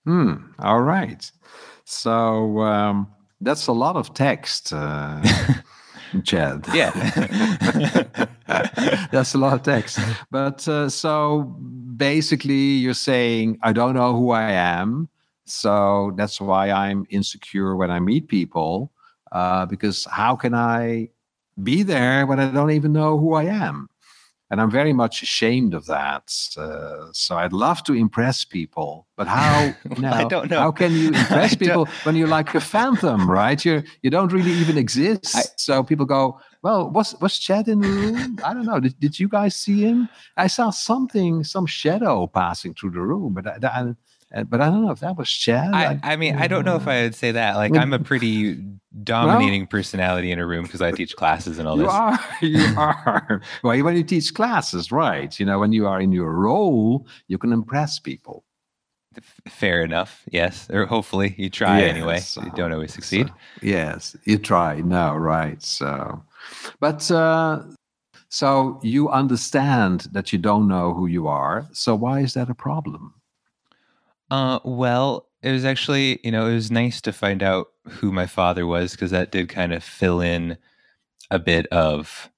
Hmm. All right. So um, that's a lot of text. Uh, Chad. Yeah. That's a lot of text. But uh, so basically, you're saying, I don't know who I am. So that's why I'm insecure when I meet people. Uh, because how can I be there when I don't even know who I am? And I'm very much ashamed of that. Uh, so I'd love to impress people, but how? I don't know. How can you impress people when you're like a phantom, right? You you don't really even exist. I, so people go, well, was was Chad in the room? I don't know. Did, did you guys see him? I saw something, some shadow passing through the room, but I, I Uh, but I don't know if that was Chad. I, I mean, I don't know if uh, I would say that. Like, I'm a pretty dominating well, personality in a room because I teach classes and all you this. Are, you are. well, when you teach classes, right? You know, when you are in your role, you can impress people. Fair enough. Yes, or hopefully you try yes, anyway. You uh, don't always succeed. So, yes, you try. No, right. So, but uh, so you understand that you don't know who you are. So why is that a problem? Uh, well, it was actually, you know, it was nice to find out who my father was because that did kind of fill in a bit of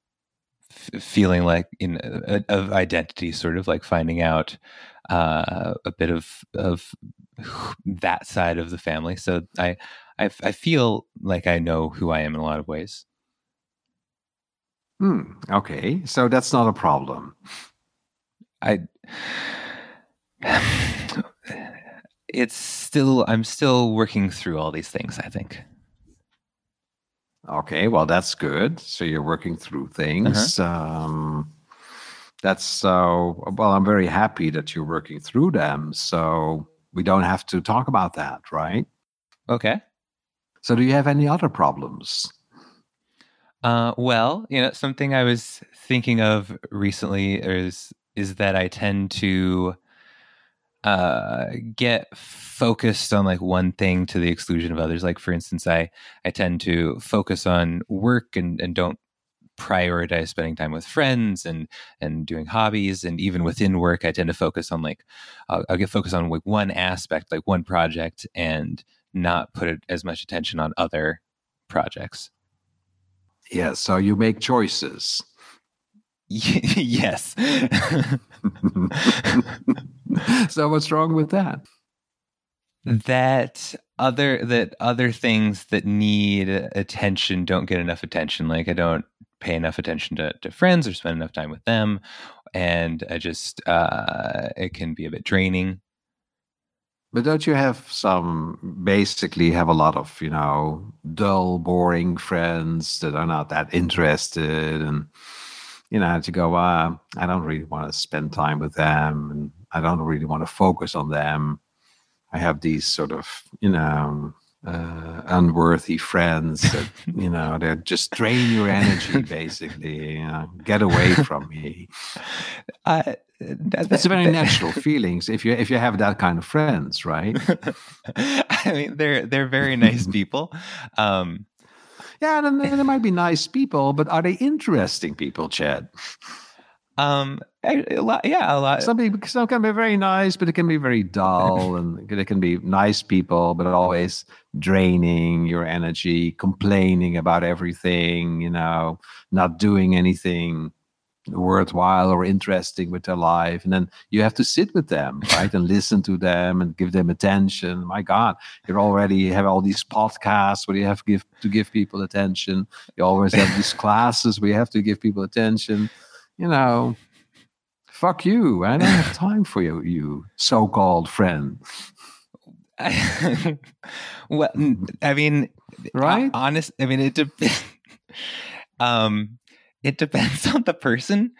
f- feeling like in uh, of identity, sort of like finding out uh, a bit of of that side of the family. So I, I, I feel like I know who I am in a lot of ways. Hmm. Okay, so that's not a problem. I it's still I'm still working through all these things, I think. Okay, well that's good. So you're working through things. Uh-huh. Um, that's so well. I'm very happy that you're working through them. So we don't have to talk about that, right? Okay. So do you have any other problems? Uh, well, you know, something I was thinking of recently is is that I tend to uh, get focused on like one thing to the exclusion of others. Like for instance, I I tend to focus on work and and don't prioritize spending time with friends and and doing hobbies and even within work i tend to focus on like i'll, I'll get focused on like one aspect like one project and not put as much attention on other projects Yeah, so you make choices. yes. so what's wrong with that? That other that other things that need attention don't get enough attention. Like I don't pay enough attention to, to friends or spend enough time with them. And I just uh it can be a bit draining. But don't you have some basically have a lot of, you know, dull, boring friends that are not that interested and you know, to go, uh, I don't really want to spend time with them and I don't really want to focus on them. I have these sort of, you know, uh, unworthy friends that, you know, they just drain your energy basically. You know, get away from me. Uh, that, That's very natural feelings if you if you have that kind of friends, right? I mean, they're they're very nice people. Um, yeah, then they might be nice people, but are they interesting people, Chad? Um, a lot, yeah, a lot. Some people, some can be very nice, but it can be very dull, and it can be nice people, but always draining your energy, complaining about everything, you know, not doing anything worthwhile or interesting with their life. And then you have to sit with them right and listen to them and give them attention. My god you already have all these podcasts where you have to give to give people attention. You always have these classes where you have to give people attention you know fuck you i don't have time for you you so-called friend well i mean right honest i mean it depends um it depends on the person.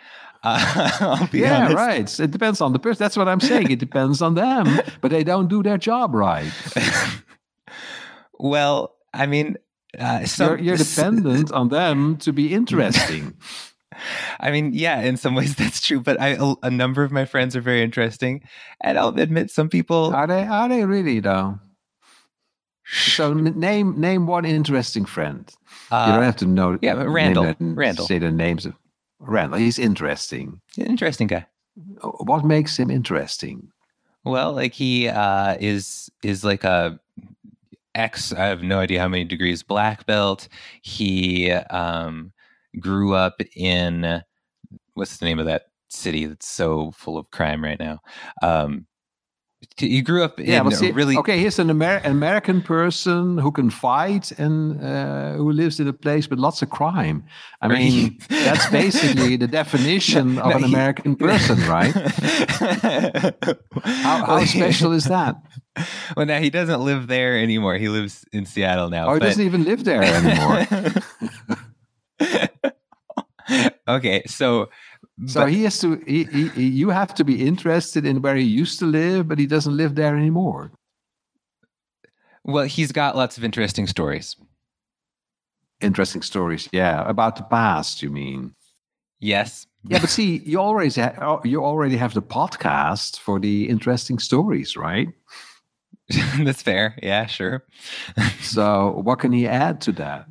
Uh, yeah, honest. right. It depends on the person. That's what I'm saying. It depends on them, but they don't do their job right. well, I mean, uh, so, you're, you're dependent on them to be interesting. I mean, yeah, in some ways that's true, but I, a, a number of my friends are very interesting, and I'll admit some people are they are they really though. So name name one interesting friend. Uh, you don't have to know. Yeah, Randall. Randall. Say the names of Randall. He's interesting. Interesting guy. What makes him interesting? Well, like he uh, is is like a X. I have no idea how many degrees black belt. He um, grew up in what's the name of that city that's so full of crime right now? Um, you grew up in yeah, see, really okay. Here's an Amer- American person who can fight and uh, who lives in a place with lots of crime. I right. mean, that's basically the definition of no, an he, American person, right? how, how special is that? Well, now he doesn't live there anymore. He lives in Seattle now. Oh, he but... doesn't even live there anymore. okay, so so but, he has to. He, he, you have to be interested in where he used to live, but he doesn't live there anymore. Well, he's got lots of interesting stories. Interesting stories, yeah, about the past. You mean? Yes. Yeah, but see, you already have, oh, you already have the podcast for the interesting stories, right? That's fair. Yeah, sure. so, what can he add to that?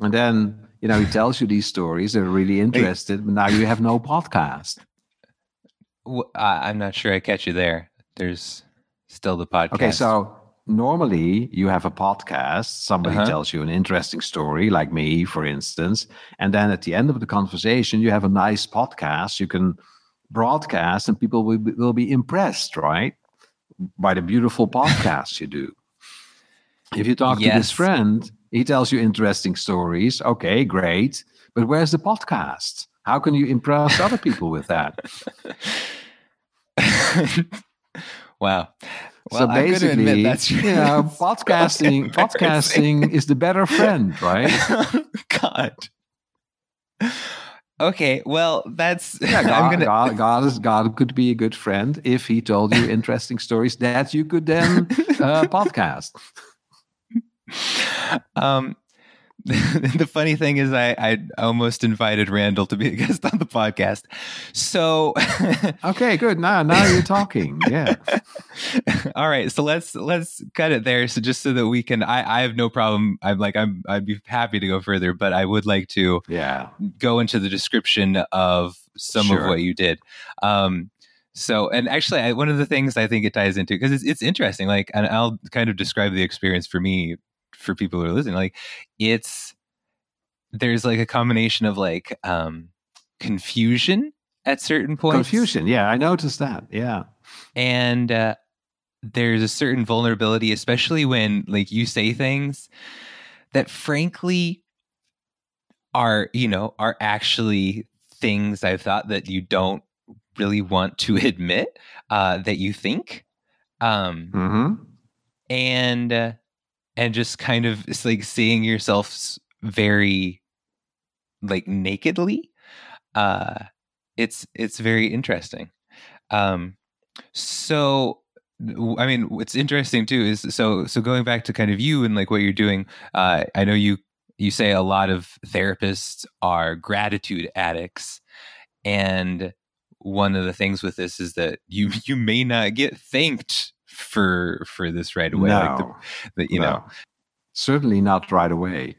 And then you know, he tells you these stories. They're really interested, but now you have no podcast. I'm not sure I catch you there. There's still the podcast. Okay, so normally you have a podcast. Somebody uh-huh. tells you an interesting story, like me, for instance, and then at the end of the conversation, you have a nice podcast. You can broadcast, and people will be, will be impressed, right, by the beautiful podcast you do. If you talk yes. to this friend he tells you interesting stories. Okay, great. But where's the podcast? How can you impress other people with that? wow. Well, so basically, that's you know, podcasting podcasting is the better friend, right? God. Okay, well, that's yeah. God, gonna... God, God, is, God could be a good friend if he told you interesting stories that you could then uh, podcast. Um, the funny thing is, I, I almost invited Randall to be a guest on the podcast. So, okay, good. Now, now you're talking. Yeah. All right. So let's let's cut it there. So just so that we can, I I have no problem. I'm like I'm I'd be happy to go further, but I would like to yeah go into the description of some sure. of what you did. Um, so, and actually, I, one of the things I think it ties into because it's it's interesting. Like, and I'll kind of describe the experience for me for people who are listening like it's there's like a combination of like um, confusion at certain points. Confusion, yeah, I noticed that. Yeah, and uh, there's a certain vulnerability, especially when like you say things that, frankly, are you know are actually things I've thought that you don't really want to admit uh, that you think. Um, mm-hmm. and uh, and just kind of it's like seeing yourself very like nakedly uh it's it's very interesting. Um so i mean what's interesting too is so so going back to kind of you and like what you're doing uh i know you you say a lot of therapists are gratitude addicts and one of the things with this is that you you may not get thanked for for this right away no, like the, the you no. know certainly not right away.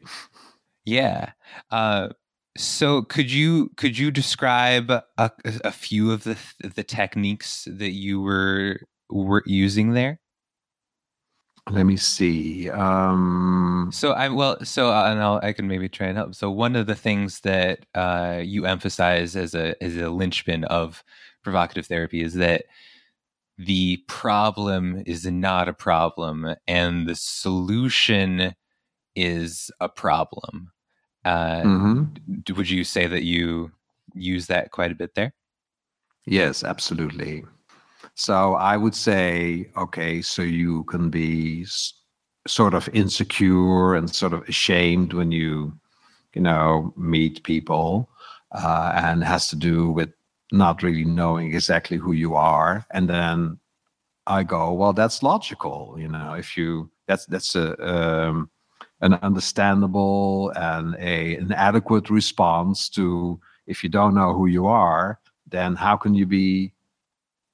Yeah. Uh so could you could you describe a, a few of the the techniques that you were were using there? Let me see um so i well so uh, and I'll, i can maybe try and help. So one of the things that uh you emphasize as a as a linchpin of provocative therapy is that the problem is not a problem and the solution is a problem. Uh, mm-hmm. would you say that you use that quite a bit there? Yes absolutely. So I would say, okay, so you can be s- sort of insecure and sort of ashamed when you, you know, meet people, uh, and has to do with not really knowing exactly who you are. And then I go, well, that's logical, you know. If you that's that's a um, an understandable and a an adequate response to if you don't know who you are, then how can you be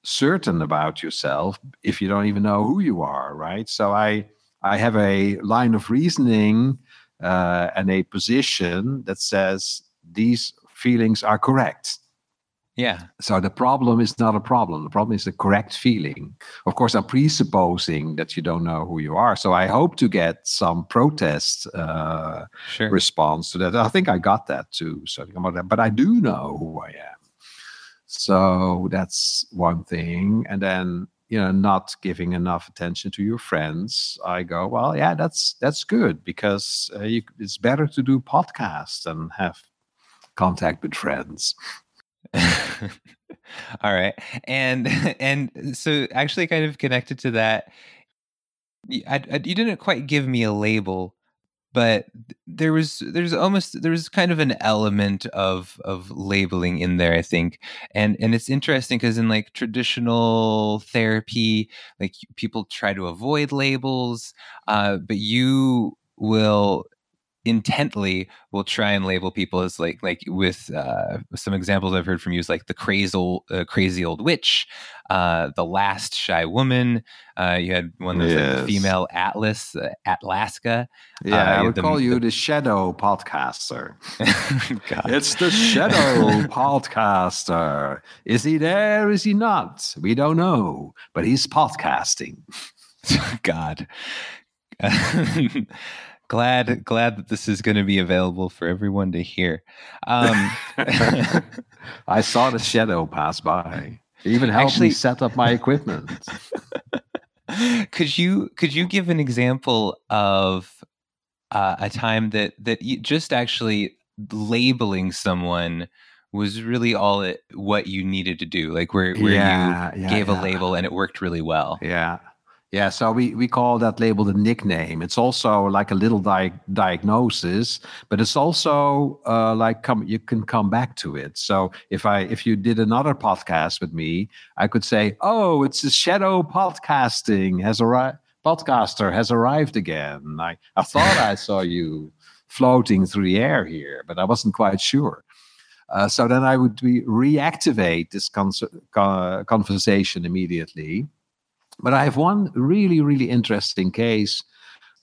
certain about yourself if you don't even know who you are right so i i have a line of reasoning uh, and a position that says these feelings are correct yeah so the problem is not a problem the problem is the correct feeling of course i'm presupposing that you don't know who you are so i hope to get some protest uh, sure. response to that i think i got that too so but i do know who i am so that's one thing. And then, you know, not giving enough attention to your friends. I go, well, yeah, that's that's good because uh, you, it's better to do podcasts and have contact with friends. All right. And and so actually kind of connected to that I, I, you didn't quite give me a label but there was there's almost there was kind of an element of of labeling in there i think and and it's interesting because in like traditional therapy like people try to avoid labels uh, but you will intently will try and label people as like like with uh, some examples I've heard from you is like the crazy old uh, crazy old witch, uh, the last shy woman. Uh, you had one that's yes. like female Atlas, uh, Atlaska. Yeah, uh, I would the, call you the, the shadow podcaster. it's the shadow podcaster. Is he there? Is he not? We don't know, but he's podcasting. God glad glad that this is going to be available for everyone to hear. Um, I saw the shadow pass by. It even helped Actually, me set up my equipment. could you could you give an example of uh, a time that that you, just actually labeling someone was really all it what you needed to do like where where yeah, you yeah, gave yeah. a label and it worked really well yeah yeah, so we, we call that label the nickname. It's also like a little di- diagnosis, but it's also uh, like come you can come back to it. So if I if you did another podcast with me, I could say, "Oh, it's the shadow podcasting has arrived. Podcaster has arrived again." I I thought I saw you floating through the air here, but I wasn't quite sure. Uh, so then I would re- reactivate this con- con- conversation immediately but I have one really, really interesting case.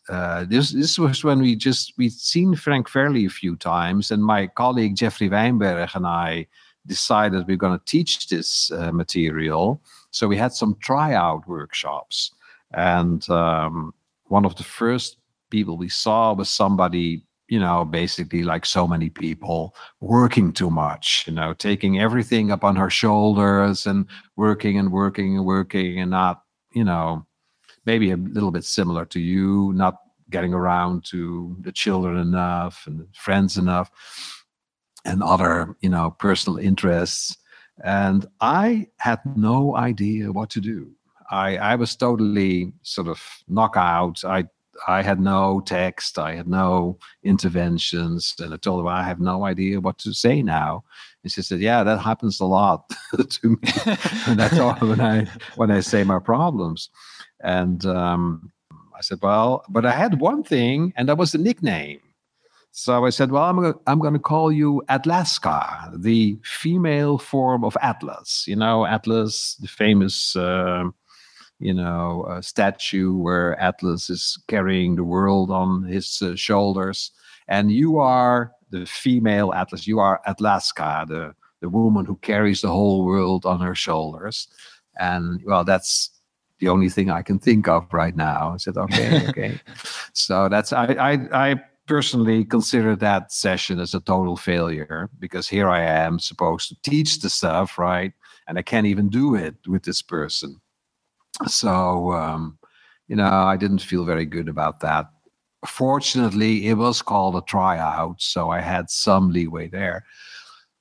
Uh, this this was when we just we'd seen Frank Farrelly a few times, and my colleague Jeffrey Wijnberg and I decided we are going to teach this uh, material. So we had some tryout workshops, and um, one of the first people we saw was somebody you know, basically like so many people, working too much, you know, taking everything up on her shoulders and working and working and working and not, you know, maybe a little bit similar to you, not getting around to the children enough and friends enough and other, you know, personal interests. And I had no idea what to do. I, I was totally sort of knockout. I I had no text, I had no interventions, and I told her I have no idea what to say now. And she said, "Yeah, that happens a lot to me, and that's all when I when I say my problems." And um, I said, "Well, but I had one thing, and that was the nickname." So I said, "Well, I'm gonna, I'm going to call you Atlaska, the female form of Atlas. You know, Atlas, the famous." Uh, you know, a statue where Atlas is carrying the world on his uh, shoulders. And you are the female Atlas. You are Atlaska, the, the woman who carries the whole world on her shoulders. And well, that's the only thing I can think of right now. I said, okay, okay. so that's, I, I, I personally consider that session as a total failure because here I am supposed to teach the stuff, right? And I can't even do it with this person. So, um, you know, I didn't feel very good about that. Fortunately, it was called a tryout, so I had some leeway there.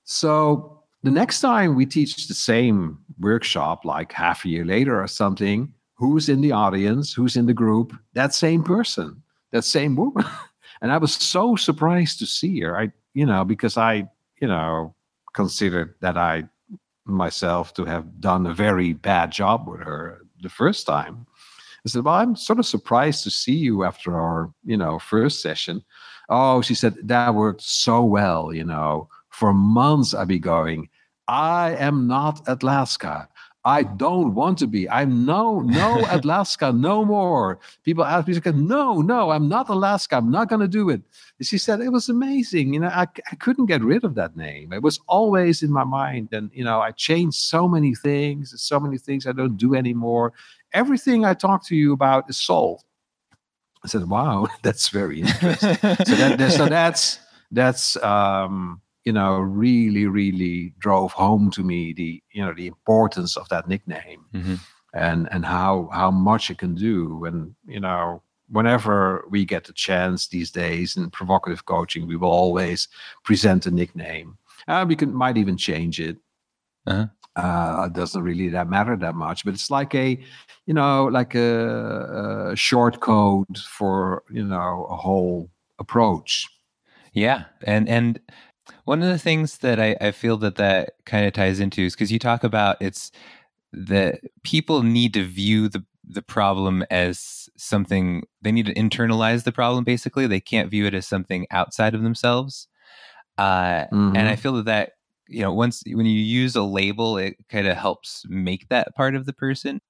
So, the next time we teach the same workshop, like half a year later or something, who's in the audience, who's in the group? That same person, that same woman. and I was so surprised to see her. I, you know, because I, you know, considered that I myself to have done a very bad job with her the first time. I said, Well, I'm sort of surprised to see you after our, you know, first session. Oh, she said, that worked so well, you know. For months I'd be going, I am not Atlaska. I don't want to be. I'm no, no Atlaska, no more. People ask me, no, no, I'm not Atlaska. I'm not going to do it. And she said, it was amazing. You know, I, I couldn't get rid of that name. It was always in my mind. And, you know, I changed so many things, so many things I don't do anymore. Everything I talk to you about is solved. I said, wow, that's very interesting. so, that, so that's, that's, um, you know really really drove home to me the you know the importance of that nickname mm-hmm. and and how how much it can do and you know whenever we get the chance these days in provocative coaching we will always present a nickname uh, we can might even change it uh-huh. uh, it doesn't really that matter that much but it's like a you know like a, a short code for you know a whole approach yeah and and one of the things that I, I feel that that kind of ties into is because you talk about it's that people need to view the the problem as something they need to internalize the problem basically they can't view it as something outside of themselves uh, mm-hmm. and i mm-hmm. feel that that you know once when you use a label it kind of helps make that part of the person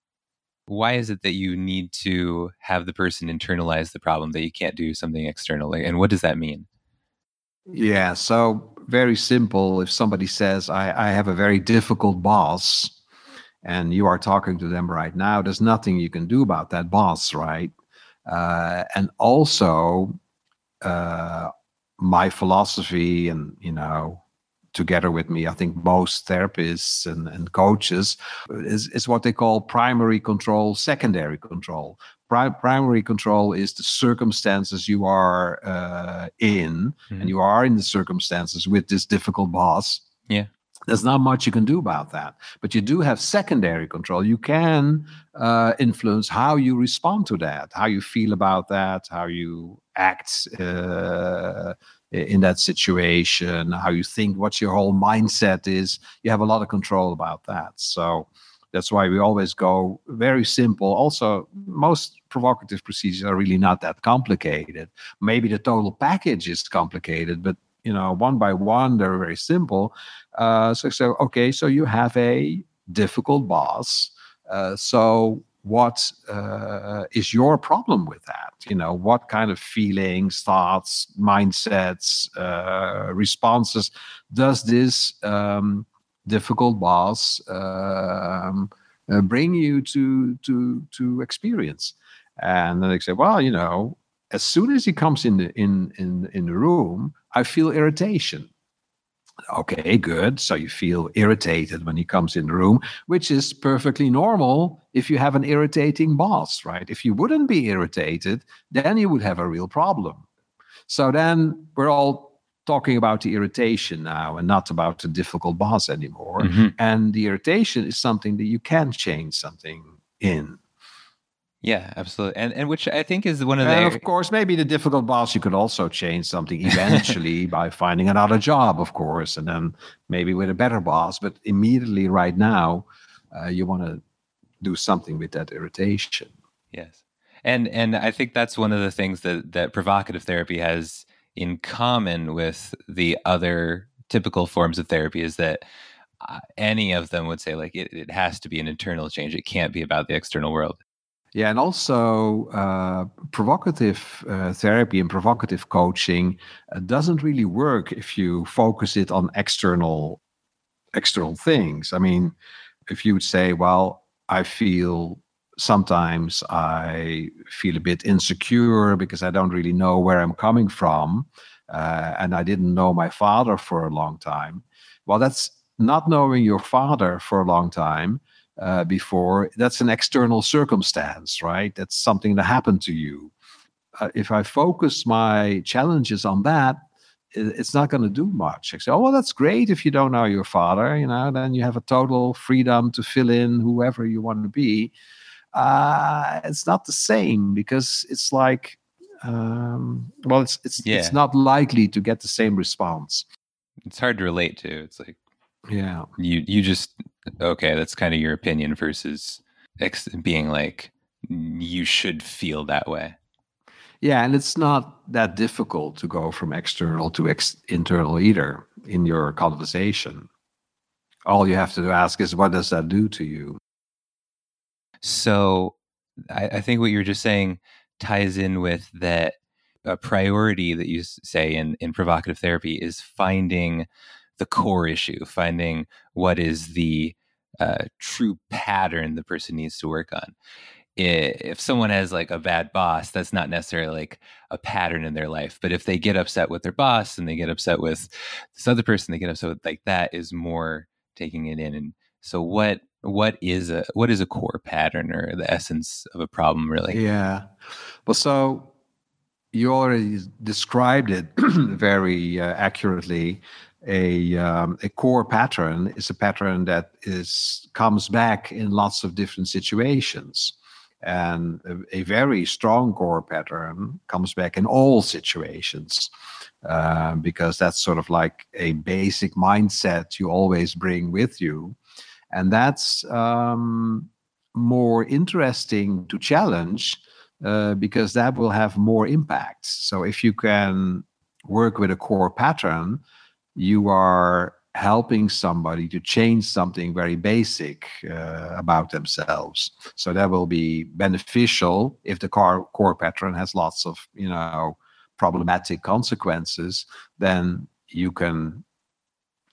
why is it that you need to have the person internalize the problem that you can't do something externally and what does that mean yeah, so very simple. If somebody says, I, I have a very difficult boss, and you are talking to them right now, there's nothing you can do about that boss, right? Uh, and also, uh, my philosophy, and you know, together with me, I think most therapists and, and coaches is, is what they call primary control, secondary control pri- primary control is the circumstances you are uh, in, mm-hmm. and you are in the circumstances with this difficult boss. Yeah. There's not much you can do about that, but you do have secondary control. You can uh, influence how you respond to that, how you feel about that, how you act uh, in that situation, how you think, what your whole mindset is. You have a lot of control about that. So, that's why we always go very simple. Also, most provocative procedures are really not that complicated. Maybe the total package is complicated, but you know, one by one, they're very simple. Uh, so, so okay, so you have a difficult boss. Uh, so what uh, is your problem with that you know what kind of feelings thoughts mindsets uh, responses does this um, difficult boss um, uh, bring you to to to experience and then they say well you know as soon as he comes in the in in in the room, I feel irritation. Okay, good. So you feel irritated when he comes in the room, which is perfectly normal if you have an irritating boss, right? If you wouldn't be irritated, then you would have a real problem. So then we're all talking about the irritation now and not about the difficult boss anymore. Mm-hmm. And the irritation is something that you can change something in. Yeah, absolutely, and and which I think is one of the. And of course, maybe the difficult boss you could also change something eventually by finding another job, of course, and then maybe with a better boss. But immediately, right now, uh, you want to do something with that irritation. Yes, and and I think that's one of the things that that provocative therapy has in common with the other typical forms of therapy is that uh, any of them would say like it, it has to be an internal change. It can't be about the external world. Yeah, and also uh, provocative uh, therapy and provocative coaching uh, doesn't really work if you focus it on external external things. I mean, if you would say, "Well, I feel sometimes I feel a bit insecure because I don't really know where I'm coming from, uh, and I didn't know my father for a long time," well, that's not knowing your father for a long time uh, before, that's an external circumstance, right? That's something that happened to you. Uh, if I focus my challenges on that, it's not going to do much. I say, oh, well, that's great if you don't know your father, you know, then you have a total freedom to fill in whoever you want to be. Uh, it's not the same because it's like, um, well, it's it's yeah. it's not likely to get the same response. It's hard to relate to. It's like yeah. You you just okay, that's kind of your opinion versus ex- being like you should feel that way. Yeah, and it's not that difficult to go from external to ex- internal either in your conversation. All you have to ask is, what does that do to you? So, I, I think what you're just saying ties in with that a priority that you say in in provocative therapy is finding the core issue, finding what is the uh, true pattern the person needs to work on. If someone has like a bad boss, that's not necessarily like a pattern in their life. But if they get upset with their boss and they get upset with this other person, they get upset with like that is more taking it in. And so, what what is a what is a core pattern or the essence of a problem really? Yeah. Well, so you already described it very uh, accurately a um, a core pattern is a pattern that is comes back in lots of different situations and a, a very strong core pattern comes back in all situations uh, because that's sort of like a basic mindset you always bring with you and that's um, more interesting to challenge uh, because that will have more impact so if you can work with a core pattern you are helping somebody to change something very basic uh, about themselves. So that will be beneficial if the core, core pattern has lots of, you know, problematic consequences, then you can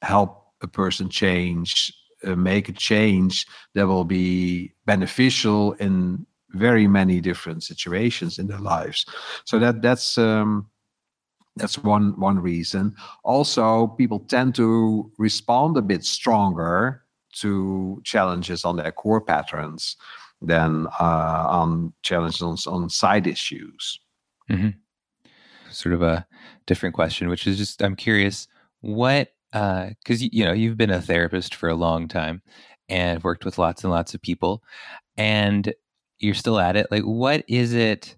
help a person change, uh, make a change that will be beneficial in very many different situations in their lives. So that that's um, that's one one reason. Also, people tend to respond a bit stronger to challenges on their core patterns than uh, on challenges on, on side issues. Mm-hmm. Sort of a different question, which is just I'm curious what because uh, you know you've been a therapist for a long time and worked with lots and lots of people, and you're still at it. Like, what is it?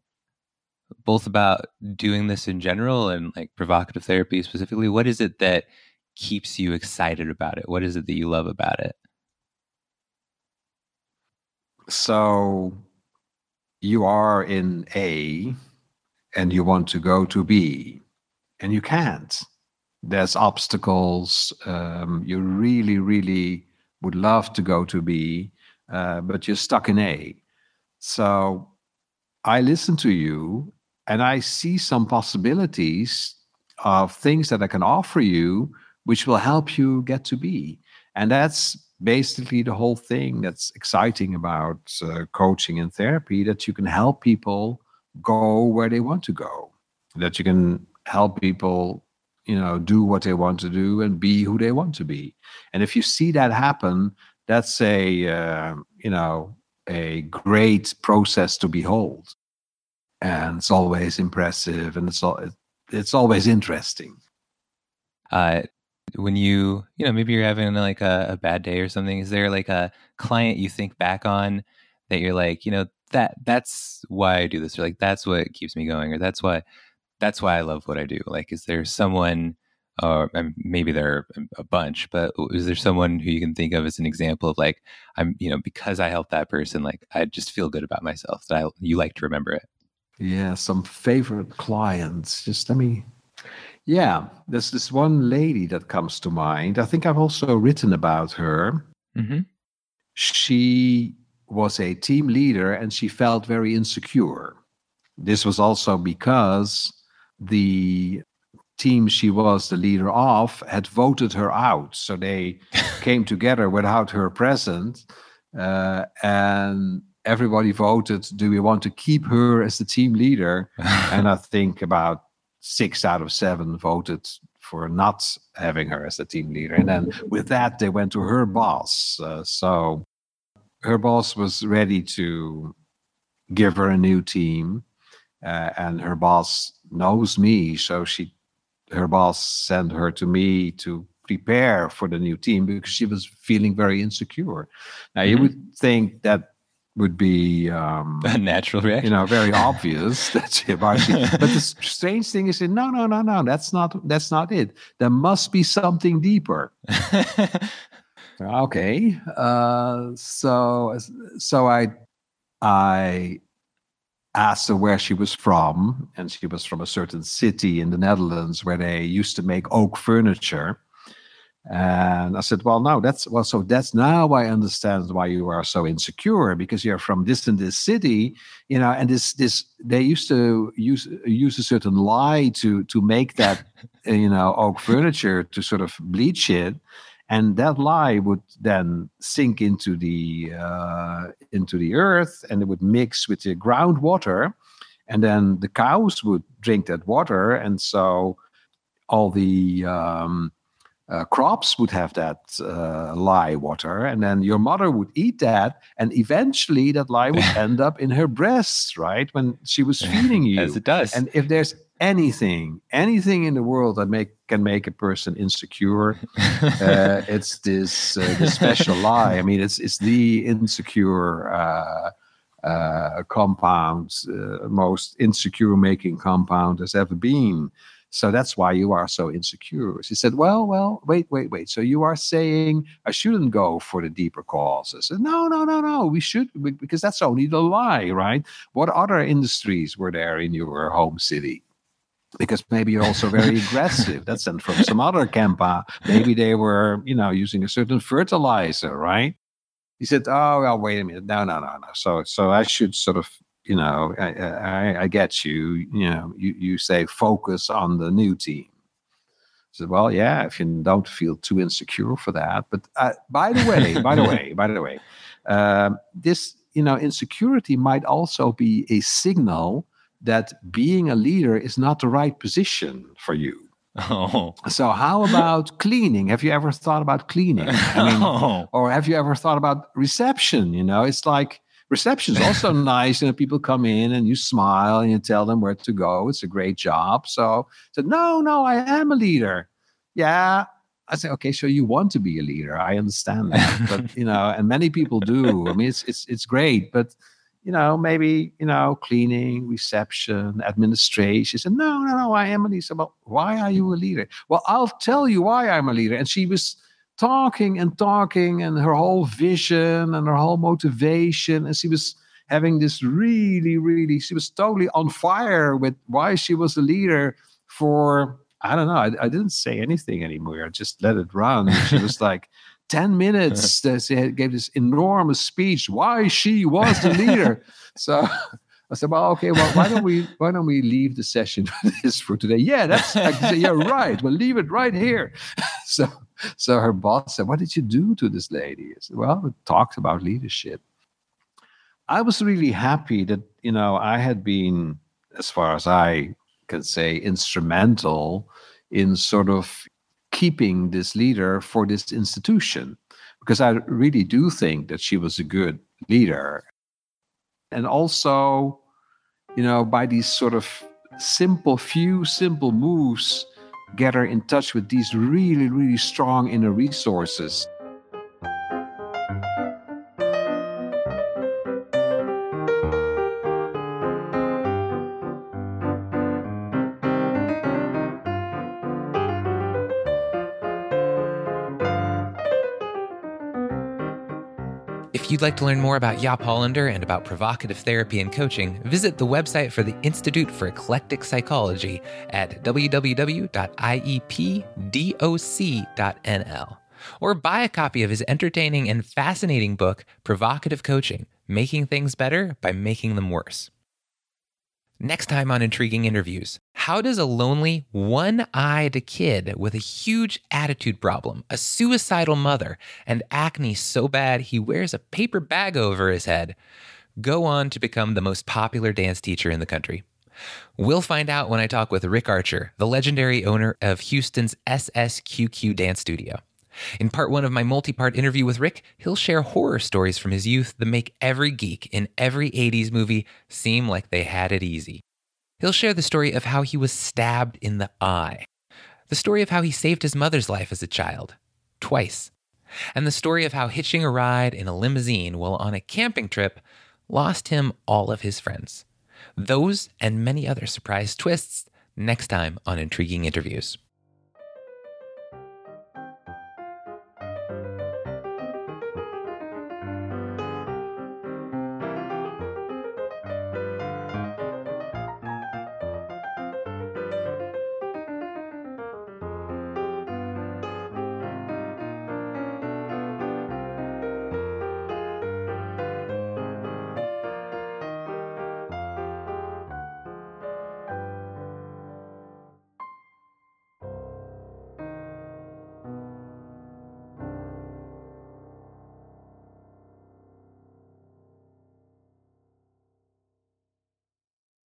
both about doing this in general and like provocative therapy specifically. What is it that keeps you excited about it? What is it that you love about it? So you are in A and you want to go to B and you can't. There's obstacles. Um, you really, really would love to go to B, uh, but you're stuck in A. So I listen to you and I see some possibilities of things that I can offer you, which will help you get to B. And that's basically the whole thing that's exciting about uh, coaching and therapy that you can help people go where they want to go, that you can help people, you know, do what they want to do and be who they want to be. And if you see that happen, that's a, uh, you know, a great process to behold. And it's always impressive and it's all, it's always interesting. Uh, when you, you know, maybe you're having like a, a bad day or something, is there like a client you think back on that you're like, you know, that that's why I do this, or like that's what keeps me going, or that's why that's why I love what I do. Like, is there someone, or maybe there are a bunch, but is there someone who you can think of as an example of like, I'm, you know, because I helped that person, like I just feel good about myself that I you like to remember it. Yeah, some favorite clients. Just let me. Yeah, there's this one lady that comes to mind. I think I've also written about her. Mm-hmm. She was a team leader and she felt very insecure. This was also because the team she was the leader of had voted her out. So they came together without her present. Uh, and everybody voted do we want to keep her as the team leader? and I think about six out of seven voted for not having her as the team leader. And then with that, they went to her boss. Uh, so her boss was ready to give her a new team, uh, and her boss knows me, so she, her boss sent her to me to prepare for the new team because she was feeling very insecure. Now mm-hmm. you would think that would be um, a natural reaction, you know, very obvious. that's it. But the strange thing is, no, no, no, no, that's not that's not it. There must be something deeper. Okay. Uh, so so I I asked her where she was from, and she was from a certain city in the Netherlands where they used to make oak furniture. And I said, "Well, no, that's well. So that's now I understand why you are so insecure because you're from this and this city, you know. And this this they used to use use a certain lye to to make that, you know, oak furniture to sort of bleach it and that lye would then sink into the uh, into the earth and it would mix with the groundwater and then the cows would drink that water and so all the um, uh, crops would have that uh, lye water, and then your mother would eat that, and eventually that lye would end up in her breast, right? When she was feeding you, as it does. And if there's anything, anything in the world that make can make a person insecure, uh, it's this uh, this special lye. I mean, it's it's the insecure. Uh, uh compound, uh, most insecure making compound has ever been. So that's why you are so insecure. She said, Well, well, wait, wait, wait. So you are saying I shouldn't go for the deeper causes? Said, no, no, no, no. We should, because that's only the lye, right? What other industries were there in your home city? Because maybe you're also very aggressive. That's from some other campa. Maybe they were, you know, using a certain fertilizer, right? He said, "Oh, well, wait a minute. No, no, no, no. So, so I should sort of, you know, I, I, I get you. You know, you, you say focus on the new team." I said, "Well, yeah, if you don't feel too insecure for that. But uh, by the way, by the way, by the way, um, this, you know, insecurity might also be a signal." That being a leader is not the right position for you. Oh. So how about cleaning? Have you ever thought about cleaning? I mean, oh. or have you ever thought about reception? You know, it's like reception is also nice. You know, people come in and you smile and you tell them where to go. It's a great job. So said, no, no, I am a leader. Yeah. I say, okay, so you want to be a leader. I understand that. but you know, and many people do. I mean, it's it's it's great, but you know, maybe, you know, cleaning, reception, administration. She said, no, no, no, I am a leader. Well, why are you a leader? Well, I'll tell you why I'm a leader. And she was talking and talking and her whole vision and her whole motivation. And she was having this really, really, she was totally on fire with why she was a leader for, I don't know, I, I didn't say anything anymore. I just let it run. She was like, 10 minutes she gave this enormous speech why she was the leader so I said, well, okay, well, why don't we why don't we leave the session for this for today? Yeah, that's said, yeah, right. We'll leave it right here. So so her boss said, What did you do to this lady? I said, Well, we talked about leadership. I was really happy that, you know, I had been as far as I can say, instrumental in sort of keeping this leader for this institution. Because I really do think that she was a good leader. And also, you know, by these sort of simple, few simple moves, get her in touch with these really, really strong inner resources. You'd like to learn more about Jaap Hollander and about provocative therapy and coaching, visit the website for the Institute for Eclectic Psychology at www.iepdoc.nl. Or buy a copy of his entertaining and fascinating book, Provocative Coaching Making Things Better by Making Them Worse. Next time on Intriguing Interviews, how does a lonely, one eyed kid with a huge attitude problem, a suicidal mother, and acne so bad he wears a paper bag over his head go on to become the most popular dance teacher in the country? We'll find out when I talk with Rick Archer, the legendary owner of Houston's SSQQ Dance Studio. In part one of my multi part interview with Rick, he'll share horror stories from his youth that make every geek in every 80s movie seem like they had it easy. He'll share the story of how he was stabbed in the eye, the story of how he saved his mother's life as a child, twice, and the story of how hitching a ride in a limousine while on a camping trip lost him all of his friends. Those and many other surprise twists next time on Intriguing Interviews.